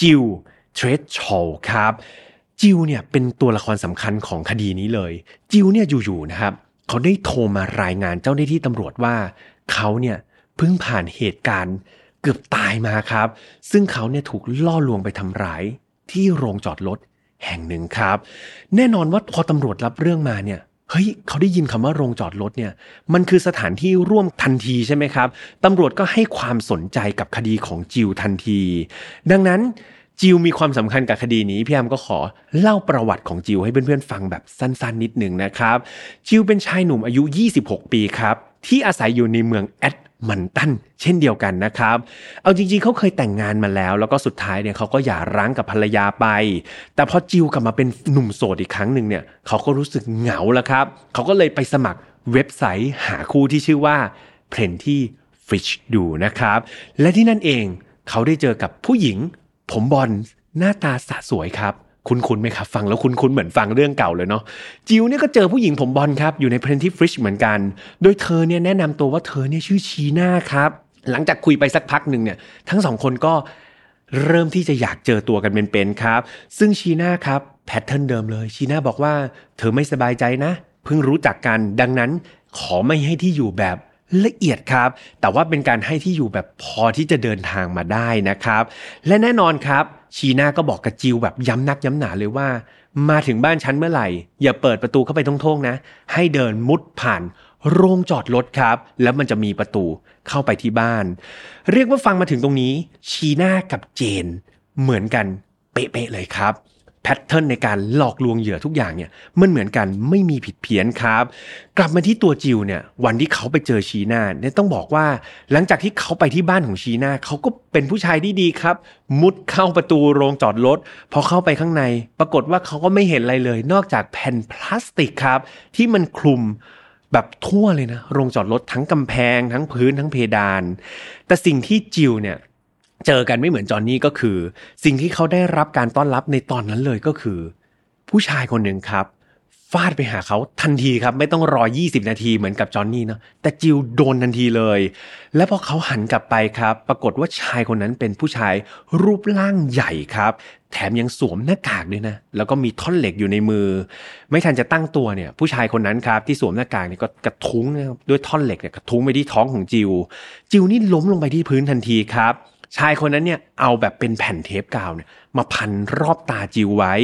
จิวเทรดชอลครับจิวเนี่ยเป็นตัวละครสำคัญของคดีนี้เลย จิวเนี่ยอยู่ๆนะครับ เขาได้โทรมารายงานเจ้าหน้าที่ตำรวจว่า เขาเนี่ยเพิ่งผ่านเหตุการณ์เกือบตายมาครับ ซึ่งเขาเนี่ยถูกล่อลวงไปทำร้ายที่โรงจอดรถแห่งหนึ่งครับ แน่นอนว่าพอตำรวจรับเรื่องมาเนี่ย เฮ้ยเขาได้ยินคำว่าโรงจอดรถเนี่ย มันคือสถานที่ร่วมทันทีใช่ไหมครับตำรวจก็ให้ความสนใจกับคดีของจิวทันที ดังนั้นจิวมีความสำคัญกับคดีนี้พี่แอมก็ขอเล่าประวัติของจิวให้เพื่อนๆฟังแบบสั้นๆ นิดหนึ่งนะครับ จิวเป็นชายหนุ่มอายุ 26 ปีครับ ที่อาศัยอยู่ในเมืองแอด มันตั้นเช่นเดียวกันนะครับ เอาจริงๆเขาเคยแต่งงานมาแล้ว แล้วก็สุดท้ายเนี่ยเขาก็หย่าร้างกับภรรยาไป แต่พอจิวกลับมาเป็นหนุ่มโสดอีกครั้งหนึ่งเนี่ยเขาก็รู้สึกเหงาแล้วครับ เขาก็เลยไปสมัครเว็บไซต์หาคู่ที่ชื่อว่า Plenty Fish ดูนะครับ และที่นั่นเองเขาได้เจอกับผู้หญิง ผมบอลหน้าตาสะสวยครับ คุ้นๆไหมครับฟังแล้วคุ้นๆเหมือนฟังเรื่องเก่าเลยเนาะจิวเนี่ยก็เจอผู้หญิงผมบอลครับอยู่ใน Plenty Fish เหมือนกัน โดยเธอเนี่ยแนะนำตัวว่าเธอเนี่ยชื่อชีน่าครับ หลังจากคุยไปสักพักหนึ่งเนี่ยทั้งสองคนก็เริ่มที่จะอยากเจอตัวกันเป็นๆครับ ซึ่งชีน่าครับแพทเทิร์นเดิมเลยชีน่าบอกว่า เธอไม่สบายใจนะ เพิ่งรู้จักกันดังนั้นขอไม่ให้ที่อยู่แบบ ละเอียดครับ แต่ว่าเป็นการให้ที่อยู่แบบพอที่จะเดินทางมาได้นะครับ และแน่นอนครับ ชีน่าก็บอกกับจิวแบบย้ำนักย้ำหนาเลยว่า มาถึงบ้านฉันเมื่อไหร่ อย่าเปิดประตูเข้าไปท่งๆนะ ให้เดินมุดผ่านโรงจอดรถครับ แล้วมันจะมีประตูเข้าไปที่บ้าน เรียกว่าฟังมาถึงตรงนี้ ชีน่ากับเจน เหมือนกันเป๊ะๆเลยครับ แพทเทิร์นในการหลอกลวงเหยื่อทุกอย่างเนี่ยมันเหมือนกันไม่มีผิดเพี้ยนครับ กลับมาที่ตัวจิวเนี่ยวันที่เขาไปเจอชีน่าเนี่ยต้องบอกว่า หลังจากที่เขาไปที่บ้านของชีน่าเขาก็เป็นผู้ชายที่ดีครับ มุดเข้าประตูโรงจอดรถพอเข้าไปข้างใน ปรากฏว่าเขาก็ไม่เห็นอะไรเลย นอกจากแผ่นพลาสติกครับ ที่มันคลุมแบบทั่วเลยนะโรงจอดรถทั้งกำแพง ทั้งพื้นทั้งเพดาน แต่สิ่งที่จิวเนี่ย เจอกันไม่เหมือนจอห์นนี่ก็คือ สิ่งที่เขาได้รับการต้อนรับในตอนนั้นเลยก็คือ ผู้ชายคนหนึ่งครับฟาดไปหาเขาทันทีครับ ไม่ต้องรอ 20 นาทีเหมือนกับจอห์นนี่เนาะแต่จิวโดนทันทีเลย และพอเขาหันกลับไปครับ ปรากฏว่าชายคนนั้นเป็นผู้ชายรูปร่างใหญ่ครับ แถมยังสวมหน้ากากด้วยนะ แล้วก็มีท่อนเหล็กอยู่ในมือ ไม่ทันจะตั้งตัวเนี่ย ผู้ชายคนนั้นครับ ที่สวมหน้ากากเนี่ยก็กระทุ้งนะครับด้วยท่อนเหล็กเนี่ยกระทุ้งไปที่ท้องของจิวจิวนี่ล้มลงไปที่พื้นทันทีครับ ชายคนนั้นเนี่ยเอาแบบเป็นแผ่นเทปกาวเนี่ยมาพันรอบตาจิวไว้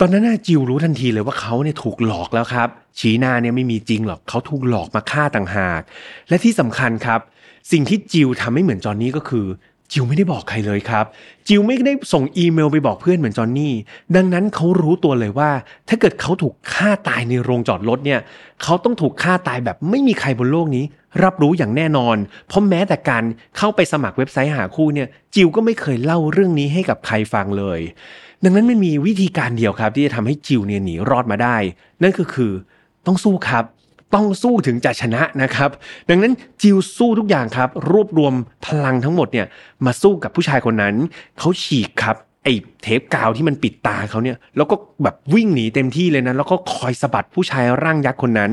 ตอนนั้นน่ะจิวรู้ทันทีเลยว่าเขาเนี่ยถูกหลอกแล้วครับชีนาเนี่ยไม่มีจริงหรอกเขาถูกหลอกมาฆ่าต่างหาก และที่สำคัญครับ สิ่งที่จิวทำไม่เหมือนจอนนี่ก็คือ จิวไม่ได้บอกใครเลยครับ จิวไม่ได้ส่งอีเมลไปบอกเพื่อนเหมือนจอนนี่ ดังนั้นเขารู้ตัวเลยว่า ถ้าเกิดเขาถูกฆ่าตายในโรงจอดรถเนี่ย เขาต้องถูกฆ่าตายแบบไม่มีใครบนโลกนี้ รับรู้อย่างแน่นอน เพราะแม้แต่การเข้าไปสมัครเว็บไซต์หาคู่เนี่ย จิวก็ไม่เคยเล่าเรื่องนี้ให้กับใครฟังเลย ดังนั้นมันมีวิธีการเดียวครับที่จะทำให้จิวเนี่ยหนีรอดมาได้ นั่นก็คือต้องสู้ครับ ต้องสู้ถึงจะชนะนะครับ ดังนั้นจิวสู้ทุกอย่างครับ รวบรวมพลังทั้งหมดเนี่ยมาสู้กับผู้ชายคนนั้น เขาฉีกครับไอ้เทปกาวที่มันปิดตาเขาเนี่ยแล้วก็แบบวิ่งหนีเต็มที่เลยนะ แล้วก็คอยสะบัดผู้ชายร่างยักษ์คนนั้น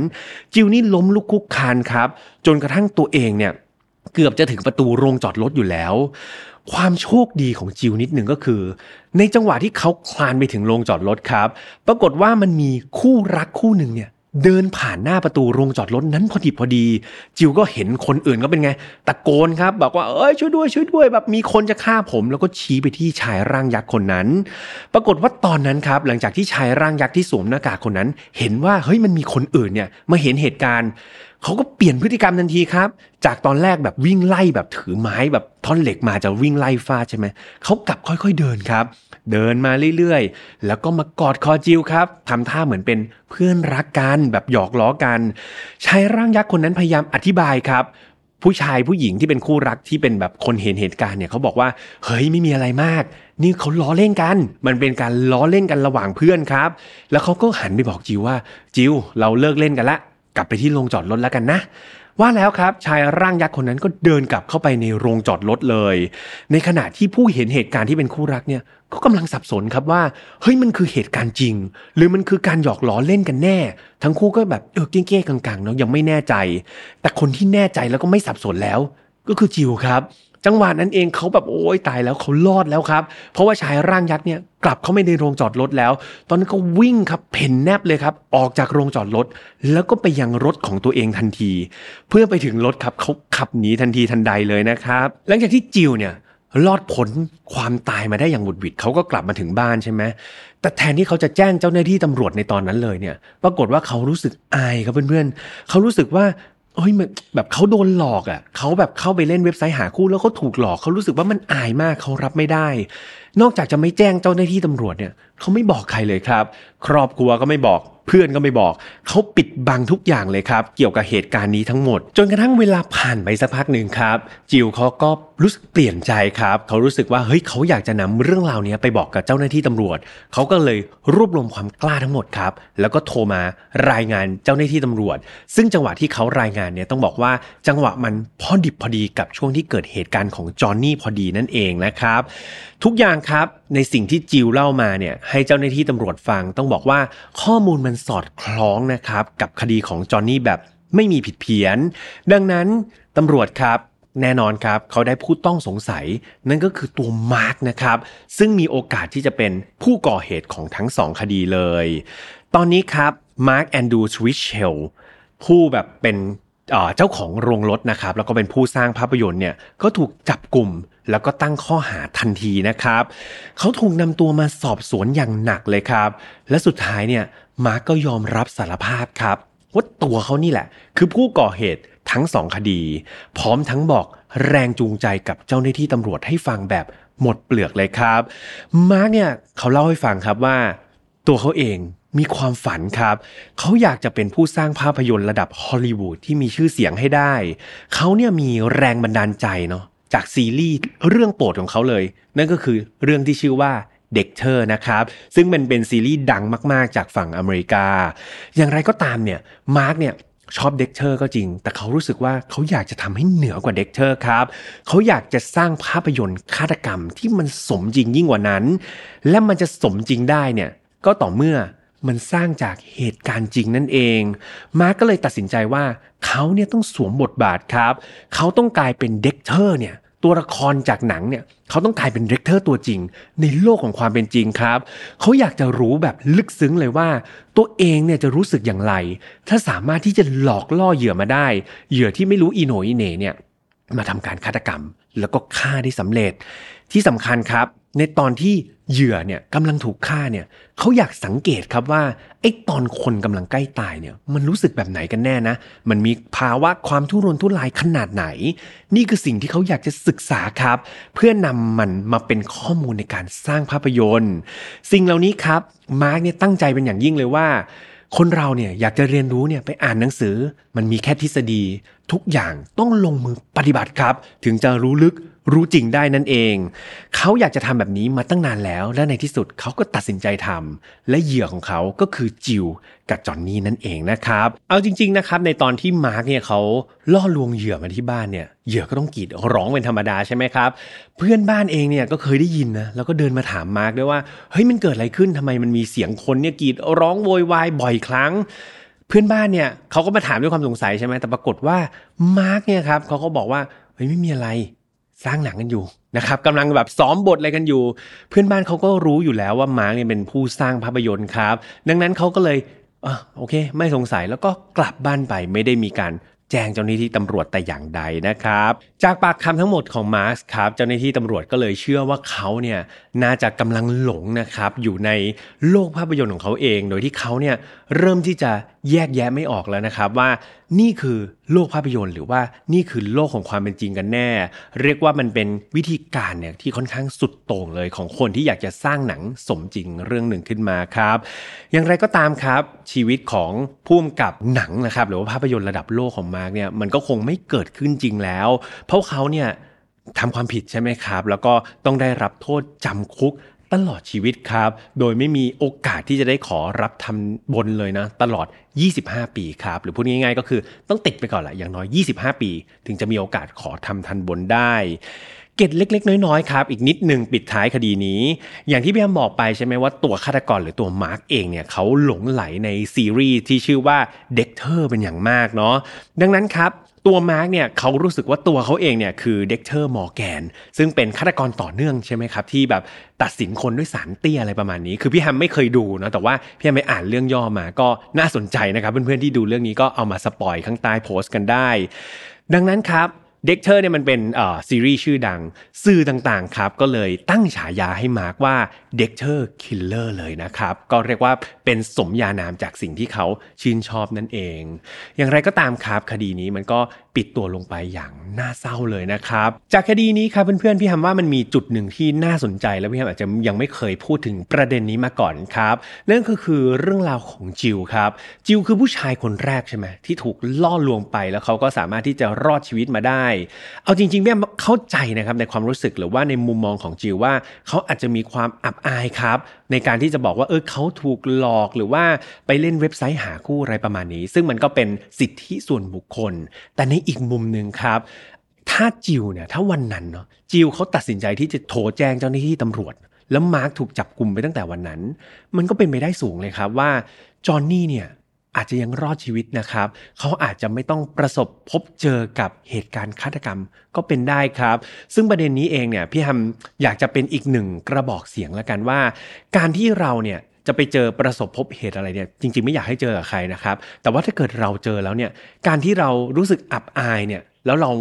จิวนี่ล้มลุกคุกคานครับ จนกระทั่งตัวเองเนี่ยเกือบจะถึงประตูโรงจอดรถอยู่แล้ว ความโชคดีของจิวนิดหนึ่งก็คือ ในจังหวะที่เขาคลานไปถึงโรงจอดรถครับ ปรากฏว่ามันมีคู่รักคู่หนึ่งเนี่ย เดินผ่านหน้าประตูโรงจอดรถนั้นพอดีพอดี จิวก็เห็นคนอื่นก็เป็นไง ตะโกนครับ บอกว่าเอ้ยช่วยด้วยช่วยด้วยแบบมีคนจะฆ่าผม แล้วก็ชี้ไปที่ชายร่างยักษ์คนนั้น ปรากฏว่าตอนนั้นครับ หลังจากที่ชายร่างยักษ์ที่สวมหน้ากากคนนั้น เห็นว่าเฮ้ยมันมีคนอื่นเนี่ยมาเห็นเหตุการณ์ เขาก็เปลี่ยนพฤติกรรมทันทีครับ จากตอนแรกแบบวิ่งไล่แบบถือไม้แบบท่อนเหล็กมาจะวิ่งไล่ฟาดใช่ไหม เขากลับค่อยๆเดินครับ เดินมาเรื่อยๆ แล้วก็มากอดคอจิวครับทำท่าเหมือนเป็นเพื่อนรักกันแบบหยอกล้อกัน ชายร่างยักษ์คนนั้นพยายามอธิบายครับ ผู้ชายผู้หญิงที่เป็นคู่รักที่เป็นแบบคนเห็นเหตุการณ์เนี่ยเขาบอกว่าเฮ้ยไม่มีอะไรมากนี่เขาล้อเล่นกัน มันเป็นการล้อเล่นกันระหว่างเพื่อนครับ แล้วเขาก็หันไปบอกจิวว่าจิวเราเลิกเล่นกันละ กลับไปที่โรงจอดรถแล้วกันนะ ว่าแล้วครับชายร่างยักษ์คนนั้นก็เดินกลับเข้าไปในโรงจอดรถเลย ในขณะที่ผู้เห็นเหตุการณ์ที่เป็นคู่รักเนี่ยก็กำลังสับสนครับว่าเฮ้ยมันคือเหตุการณ์จริง หรือมันคือการหยอกล้อเล่นกันแน่ ทั้งคู่ก็แบบเออเก้ๆกังๆเนาะยังไม่แน่ใจ แต่คนที่แน่ใจแล้วก็ไม่สับสนแล้ว ก็คือจิวครับ จังหวะนั้นเองเขาแบบโอ้ยตายแล้วเขารอดแล้วครับ เพราะว่าชายร่างยักษ์เนี่ยกลับเข้าไปในโรงจอดรถแล้ว ตอนนั้นก็วิ่งครับเพ่นแนบเลยครับ ออกจากโรงจอดรถ แล้วก็ไปยังรถของตัวเองทันที เพื่อไปถึงรถครับเขาขับหนีทันทีทันใดเลยนะครับ หลังจากที่จิวเนี่ยรอดพ้นความตายมาได้อย่างบุดวิดเขาก็กลับมาถึงบ้านใช่ไหมแต่แทนที่เขาจะแจ้งเจ้าหน้าที่ตำรวจในตอนนั้นเลยเนี่ย ปรากฏว่าเขารู้สึกอายครับเพื่อนๆเขารู้สึกว่า เฮ้ยแบบเขาโดนหลอกอะเขาแบบเข้าไปเล่นเว็บไซต์หาคู่แล้วเขาถูกหลอกเขารู้สึกว่ามันอายมากเขารับไม่ได้ นอกจากจะไม่แจ้งเจ้าหน้าที่ตำรวจเนี่ยเขาไม่บอกใครเลยครับ ครอบครัวก็ไม่บอก เพื่อนก็ไม่บอก เขาปิดบังทุกอย่างเลยครับ เกี่ยวกับเหตุการณ์นี้ทั้งหมด จนกระทั่งเวลาผ่านไปสักพักหนึ่งครับ จิวเขาก็รู้สึกเปลี่ยนใจครับ เขารู้สึกว่าเฮ้ยเขาอยากจะนำเรื่องราวนี้ไปบอกกับเจ้าหน้าที่ตำรวจ เขาก็เลยรวบรวมความกล้าทั้งหมดครับ แล้วก็โทรมารายงานเจ้าหน้าที่ตำรวจ ซึ่งจังหวะที่เขารายงานเนี่ยต้องบอกว่าจังหวะมันพอดิบพอดีกับช่วงที่เกิดเหตุการณ์ของจอห์นนี่พอดีนั่นเองนะครับ ทุกอย่างครับ ในสิ่งที่จิวเล่ามาเนี่ยให้เจ้าหน้าที่ตำรวจฟัง ต้องบอกว่าข้อมูลมันสอดคล้องนะครับกับคดีของจอห์นนี่แบบไม่มีผิดเพี้ยน ดังนั้นตำรวจครับแน่นอนครับ เขาได้ผู้ต้องสงสัย นั่นก็คือตัวมาร์กนะครับ ซึ่งมีโอกาสที่จะเป็นผู้ก่อเหตุของทั้งสองคดีเลย ตอนนี้ครับมาร์กแอนดูสวิชเชลผู้แบบเป็น เจ้าของโรงรถนะครับแล้วก็เป็นผู้สร้างภาพยนตร์เนี่ยก็ถูกจับกลุ่มแล้วก็ตั้งข้อหาทันทีนะครับ เขาถูกนำตัวมาสอบสวนอย่างหนักเลยครับ และสุดท้ายเนี่ยมาร์กก็ยอมรับสารภาพครับว่าตัวเขานี่แหละ คือผู้ก่อเหตุทั้งสองคดี พร้อมทั้งบอกแรงจูงใจกับเจ้าหน้าที่ตำรวจให้ฟังแบบหมดเปลือกเลยครับ มาร์กเนี่ยเขาเล่าให้ฟังครับว่า ตัวเขาเอง มีความฝันครับ เขาอยากจะเป็นผู้สร้างภาพยนตร์ระดับฮอลลีวูดที่มีชื่อเสียงให้ได้ เขาเนี่ยมีแรงบันดาลใจเนาะจากซีรีส์เรื่องโปรดของเขาเลย นั่นก็คือเรื่องที่ชื่อว่าเด็กเธอนะครับ ซึ่งมันเป็นซีรีส์ดังมากๆ จากฝั่งอเมริกา อย่างไรก็ตามเนี่ยมาร์กเนี่ยชอบเด็กเธอก็จริง แต่เขารู้สึกว่าเขาอยากจะทำให้เหนือกว่าเด็กเธอครับ เขาอยากจะสร้างภาพยนตร์ฆาตกรรมที่มันสมจริงยิ่งกว่านั้น และมันจะสมจริงได้เนี่ยก็ต่อเมื่อ มันสร้างจากเหตุการณ์จริงนั่นเอง มาร์กก็เลยตัดสินใจว่าเขาเนี่ยต้องสวมบทบาทครับ เขาต้องกลายเป็นเด็กเธอเนี่ยตัวละครจากหนังเนี่ยเขาต้องกลายเป็นเด็กเธอร์ตัวจริง ในโลกของความเป็นจริงครับ เขาอยากจะรู้แบบลึกซึ้งเลยว่า ตัวเองเนี่ยจะรู้สึกอย่างไร ถ้าสามารถที่จะหลอกล่อเหยื่อมาได้ เหยื่อที่ไม่รู้อีโหนอีเน่เนี่ยมาทำการฆาตกรรม แล้วก็ฆ่าได้สำเร็จ ที่สำคัญครับ ในตอนที่เหยื่อเนี่ยกำลังถูกฆ่าเนี่ยเขาอยากสังเกตครับว่าไอ้ตอนคนกำลังใกล้ตายเนี่ยมันรู้สึกแบบไหนกันแน่นะ มันมีภาวะความทุรนทุรายขนาดไหน นี่คือสิ่งที่เขาอยากจะศึกษาครับ เพื่อนำมันมาเป็นข้อมูลในการสร้างภาพยนตร์ สิ่งเหล่านี้ครับมาร์กเนี่ยตั้งใจเป็นอย่างยิ่งเลยว่า คนเราเนี่ยอยากจะเรียนรู้เนี่ยไปอ่านหนังสือ มันมีแค่ทฤษฎี ทุกอย่างต้องลงมือปฏิบัติครับ ถึงจะรู้ลึก รู้จริงได้นั่นเอง เขาอยากจะทำแบบนี้มาตั้งนานแล้ว และในที่สุดเขาก็ตัดสินใจทำและเหยื่อของเขาก็คือจิวกับจอนนี่นั่นเองนะครับ เอาจริง ๆนะครับ ในตอนที่มาร์กเนี่ยเขาล่อลวงเหยื่อมาที่บ้านเนี่ยเหยื่อก็ต้องกรีดร้องเป็นธรรมดาใช่ไหมครับ เพื่อนบ้านเองเนี่ยก็เคยได้ยินนะแล้วก็เดินมาถามมาร์กด้วยว่าเฮ้ยมันเกิดอะไรขึ้นทำไมมันมีเสียงคนเนี่ยกรีดร้องโวยวายบ่อยครั้งเพื่อนบ้านเนี่ยเขาก็มาถามด้วยความสงสัยใช่ไหมแต่ปรากฏว่ามาร์กเนี่ยครับเขาก็บอกว่าเฮ้ยไม่มีอะไร สร้างหนังกันอยู่นะครับกำลังแบบซ้อมบทอะไรกันอยู่ เพื่อนบ้านเขาก็รู้อยู่แล้วว่ามาร์กเนี่ยเป็นผู้สร้างภาพยนตร์ครับ ดังนั้นเขาก็เลยอ๋อโอเค ไม่สงสัยแล้วก็กลับบ้านไปไม่ได้มีการแจ้งเจ้าหน้าที่ตำรวจแต่อย่างใดนะครับ จากปากคำทั้งหมดของมาร์กครับ เจ้าหน้าที่ตำรวจก็เลยเชื่อว่าเขาเนี่ยน่าจะกำลังหลงนะครับ อยู่ในโลกภาพยนตร์ของเขาเอง โดยที่เขาเนี่ยเริ่มที่จะ แยกแยะไม่ออกแล้วนะครับว่านี่คือโลกภาพยนตร์ หรือว่านี่คือโลกของความเป็นจริงกันแน่ เรียกว่ามันเป็นวิธีการเนี่ยที่ค่อนข้างสุดโต่งเลยของคนที่อยากจะสร้างหนังสมจริงเรื่องหนึ่งขึ้นมาครับ อย่างไรก็ตามครับ ชีวิตของผู้กำกับหนังนะครับ หรือว่าภาพยนตร์ระดับโลกของมาร์กเนี่ยมันก็คงไม่เกิดขึ้นจริงแล้ว เพราะเขาเนี่ยทำความผิดใช่ไหมครับ แล้วก็ต้องได้รับโทษจำคุก ตลอดชีวิตครับ โดยไม่มีโอกาสที่จะได้ขอรับทำบนเลยนะ ตลอด 25 ปีครับ หรือพูดง่ายๆ ก็คือต้องติดไปก่อนแหละอย่างน้อย 25 ปี ถึงจะมีโอกาสขอทำทัณฑ์บนได้เกร็ดเล็ก ๆ น้อยๆครับอีกนิดหนึ่งปิดท้ายคดีนี้ อย่างที่พี่แฮมบอกไปใช่ไหมว่าตัวฆาตกรหรือตัวมาร์กเองเนี่ยเขาหลงใหลในซีรีส์ที่ชื่อว่า Dexter เป็นอย่างมากเนาะดังนั้นครับ ตัวมาร์กเนี่ยเขารู้สึกว่าตัวเขาเองเนี่ยคือ Dexter Morgan ซึ่งเป็นฆาตกรต่อเนื่องใช่ไหมครับ ที่แบบตัดสินคนด้วยศาลเตี้ยอะไรประมาณนี้ คือพี่แฮมไม่เคยดูนะแต่ว่าพี่แฮมไปอ่านเรื่องย่อมาก็น่าสนใจนะครับ เพื่อนๆที่ดูเรื่องนี้ก็เอามา spoil ข้างใต้โพสต์กันได้ ดังนั้นครับ Dexter เนี่ยมันเป็นซีรีส์ชื่อดัง สื่อต่างๆครับ ก็เลยตั้งฉายาให้มาร์กว่า Dexter Killer เลยนะครับ ก็เรียกว่าเป็นสมญานามจากสิ่งที่เขาชื่นชอบนั่นเอง อย่างไรก็ตามครับคดีนี้มันก็ ปิดตัวลงไปอย่างน่าเศร้าเลยนะครับ จากคดีนี้ครับเพื่อนๆพี่แฮมว่ามันมีจุดหนึ่งที่น่าสนใจ และพี่แฮมอาจจะยังไม่เคยพูดถึงประเด็นนี้มาก่อนครับนั่นก็คือเรื่องราวของจิวครับ จิวคือผู้ชายคนแรกใช่ไหมที่ถูกล่อลวงไปแล้วเขาก็สามารถที่จะรอดชีวิตมาได้ เอาจริงๆพี่ฮัมเข้าใจนะครับในความรู้สึกหรือว่าในมุมมองของจิวว่าเขาอาจจะมีความอับอายครับ ในการที่จะบอกว่าเออเขาถูกหลอกหรือว่าไปเล่นเว็บไซต์หาคู่อะไรประมาณนี้ ซึ่งมันก็เป็นสิทธิส่วนบุคคล แต่ในอีกมุมหนึ่งครับ ถ้าจิวเนี่ยถ้าวันนั้นเนาะจิวเขาตัดสินใจที่จะโทรแจ้งเจ้าหน้าที่ตำรวจ แล้วมาร์กถูกจับกลุ่มไปตั้งแต่วันนั้น มันก็เป็นไปได้สูงเลยครับว่าจอห์นนี่เนี่ย อาจจะยังรอดชีวิตนะครับ เขาอาจจะไม่ต้องประสบพบเจอกับเหตุการณ์ฆาตกรรมก็เป็นได้ครับ ซึ่งประเด็นนี้เองเนี่ยพี่ฮัมอยากจะเป็นอีกหนึ่งกระบอกเสียงแล้วกันว่า การที่เราเนี่ยจะไปเจอประสบพบเหตุอะไรเนี่ยจริง ๆ ไม่อยากให้เจอกับใครนะครับ แต่ว่าถ้าเกิดเราเจอแล้วเนี่ยการที่เรารู้สึกอับอายเนี่ยแล้วเรา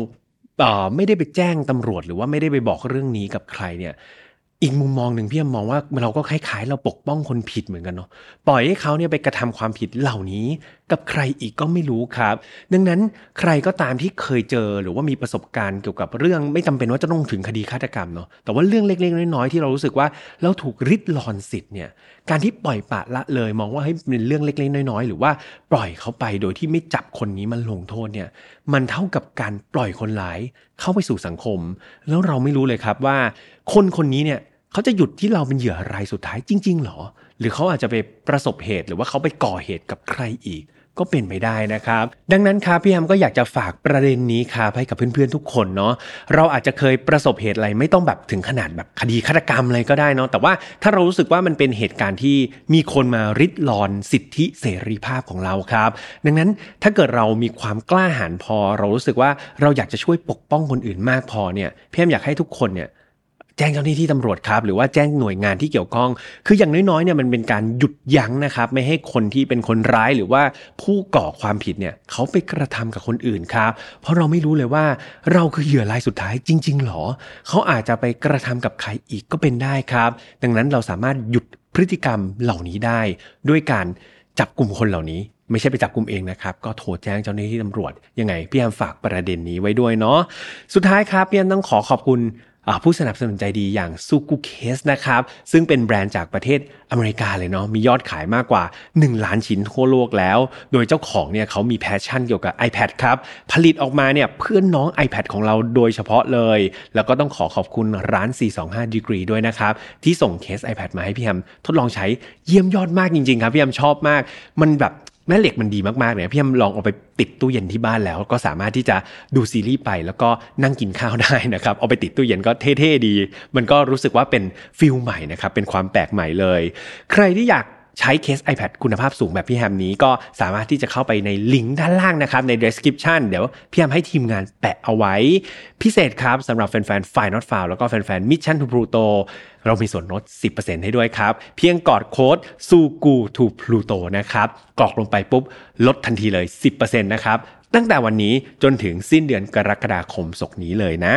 เออไม่ได้ไปแจ้งตำรวจหรือว่าไม่ได้ไปบอกเรื่องนี้กับใครเนี่ย อีกมุมมองหนึ่งพี่มองว่าเราก็คล้ายๆ เราปกป้องคนผิดเหมือนกันเนาะปล่อยให้เขาเนี่ยไปกระทำความผิดเหล่านี้ กับใครอีกก็ไม่รู้ครับ ดังนั้นใครก็ตามที่เคยเจอหรือว่ามีประสบการณ์เกี่ยวกับเรื่องไม่จำเป็นว่าจะต้องถึงคดีฆาตกรรมเนาะแต่ว่าเรื่องเล็กๆน้อยๆที่เรารู้สึกว่าเราถูกริดรอนสิทธิ์เนี่ยการที่ปล่อยปละละเลย มองว่าให้เป็นเรื่องเล็กๆน้อยๆ หรือว่าปล่อยเขาไปโดยที่ไม่จับคนนี้มันลงโทษเนี่ยมันเท่ากับการปล่อยคนร้ายเข้าไปสู่สังคม แล้วเราไม่รู้เลยครับว่า คนคนนี้เนี่ย เขาจะหยุดที่เราเป็นเหยื่อรายสุดท้ายจริง ๆ หรอ หรือเขาอาจจะไปประสบเหตุหรือว่าเขาไปก่อเหตุกับใครอีก ก็เป็นไปได้นะครับ ดังนั้นครับพี่แฮมก็อยากจะฝากประเด็นนี้ครับให้กับเพื่อนๆทุกคนเนาะเราอาจจะเคยประสบเหตุอะไรไม่ต้องแบบถึงขนาดแบบคดีฆาตกรรมอะไรก็ได้เนาะแต่ว่าถ้าเรารู้สึกว่ามันเป็นเหตุการณ์ที่มีคนมาริดรอนสิทธิเสรีภาพของเราครับ ดังนั้นถ้าเกิดเรามีความกล้าหาญพอ เรารู้สึกว่าเราอยากจะช่วยปกป้องคนอื่นมากพอเนี่ยพี่แฮมอยากให้ทุกคนเนี่ย จ้งเจ้าหน้าที่ตำรวจครับ หรือว่าแจ้งหน่วยงานที่เกี่ยวข้อง คืออย่างน้อยๆเนี่ยมันเป็นการหยุดยั้งนะครับ ไม่ให้คนที่เป็นคนร้ายหรือว่าผู้ก่อความผิดเนี่ยเขาไปกระทำกับคนอื่นครับ เพราะเราไม่รู้เลยว่าเราคือเหยื่อรายสุดท้ายจริง ๆหรอ เขาอาจจะไปกระทำกับใครอีกก็เป็นได้ครับ ดังนั้นเราสามารถหยุดพฤติกรรมเหล่านี้ได้ ด้วยการจับกลุ่มคนเหล่านี้ไม่ใช่ไปจับกลุ่มเองนะครับ ก็โทรแจ้งเจ้าหน้าที่ตำรวจ ยังไงพี่แอมฝากประเด็นนี้ไว้ด้วยเนาะ สุดท้ายครับพี่แอมต้องขอขอบคุณ ผู้สนับสนุนใจดีอย่างซูกุเคสนะครับซึ่งเป็นแบรนด์จากประเทศอเมริกาเลยเนาะมียอดขายมากกว่า 1 ล้านชิ้นทั่วโลกแล้ว โดยเจ้าของเนี่ยเขามีแพชชั่นเกี่ยวกับ iPad ครับ ผลิตออกมาเนี่ยเพื่อนน้อง iPad ของเราโดยเฉพาะเลย แล้วก็ต้องขอขอบคุณร้าน 425 Degree ด้วยนะครับ ที่ส่งเคส iPad มาให้พี่แฮมทดลองใช้เยี่ยมยอดมากจริงๆครับ พี่แฮมชอบมาก มันแบบ แม่เหล็กมันดีมากๆเลยพี่ยมลองเอาไปติดตู้เย็นที่บ้านแล้ว ก็สามารถที่จะดูซีรีส์ไปแล้วก็นั่งกินข้าวได้นะครับ เอาไปติดตู้เย็นก็เท่ๆดี มันก็รู้สึกว่าเป็นฟิลใหม่นะครับ เป็นความแปลกใหม่เลย ใครที่อยากใช้เคส iPad คุณภาพสูงแบบพี่แฮมนี้ก็สามารถที่จะเข้าไปในลิงก์ด้านล่างนะครับ ใน description เดี๋ยวพี่แฮมให้ทีมงานแปะเอาไว้ พิเศษครับสำหรับแฟนๆ f i Not f o u l แล้วก็แฟนๆ Mission to Pluto เรามีส่วนลด 10%ให้ด้วยครับ เพียงกอดโค้ดซูกูทูพลูโตนะครับกรอกลงไปปุ๊บ ลดทันทีเลย 10%นะครับตั้งแต่วันนี้จนถึงสิ้นเดือนกรกฎาคมศกนี้เลยนะ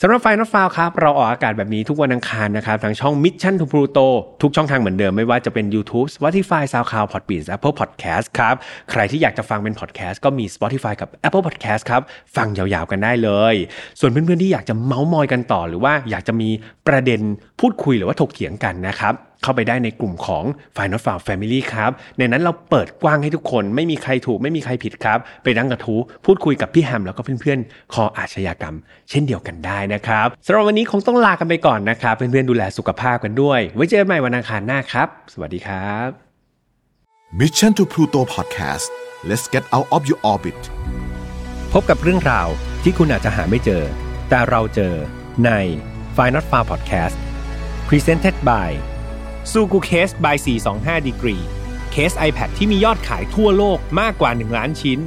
สำหรับไฟนอตฟาวครับ เราออกอากาศแบบนี้ทุกวันอังคารนะครับ ทางช่อง Mission to Pluto ทุกช่องทางเหมือนเดิมไม่ว่าจะเป็น YouTube Spotify SoundCloud Podbean Apple Podcast ครับ ใครที่อยากจะฟังเป็น podcast ก็มี Spotify กับ Apple Podcast ครับ ฟังยาวๆกันได้เลย ส่วนเพื่อนๆที่อยากจะเมาส์มอยกันต่อ หรือว่าอยากจะมีประเด็น พูดคุยหรือว่าถกเถียงกันนะครับ เข้าไปได้ในกลุ่มของ Final f a r Family ครับ ในนั้นเราเปิดกว้างให้ทุกคน ไม่มีใครถูกไม่มีใครผิดครับ ไปนั่งกระทู้พูดคุยกับพี่แฮมแล้วก็เพื่อนๆ คออาชญากรรม เช่นเดียวกันได้นะครับสำหรับวันนี้คงต้องลากันไปก่อนนะครับ เพื่อนๆดูแลสุขภาพกันด้วย ไว้เจอกันใหม่วันอังคารหน้าครับ สวัสดีครับ Mission to Pluto Podcast let's get out of your orbit พบกับเรื่องราวที่คุณอาจจะหาไม่เจอ แต่เราเจอใน f i n a l f a r Podcast Presented by ซูกูเคส by 425 Degree เคส iPad ที่มียอดขายทั่วโลกมากกว่า 1 ล้านชิ้น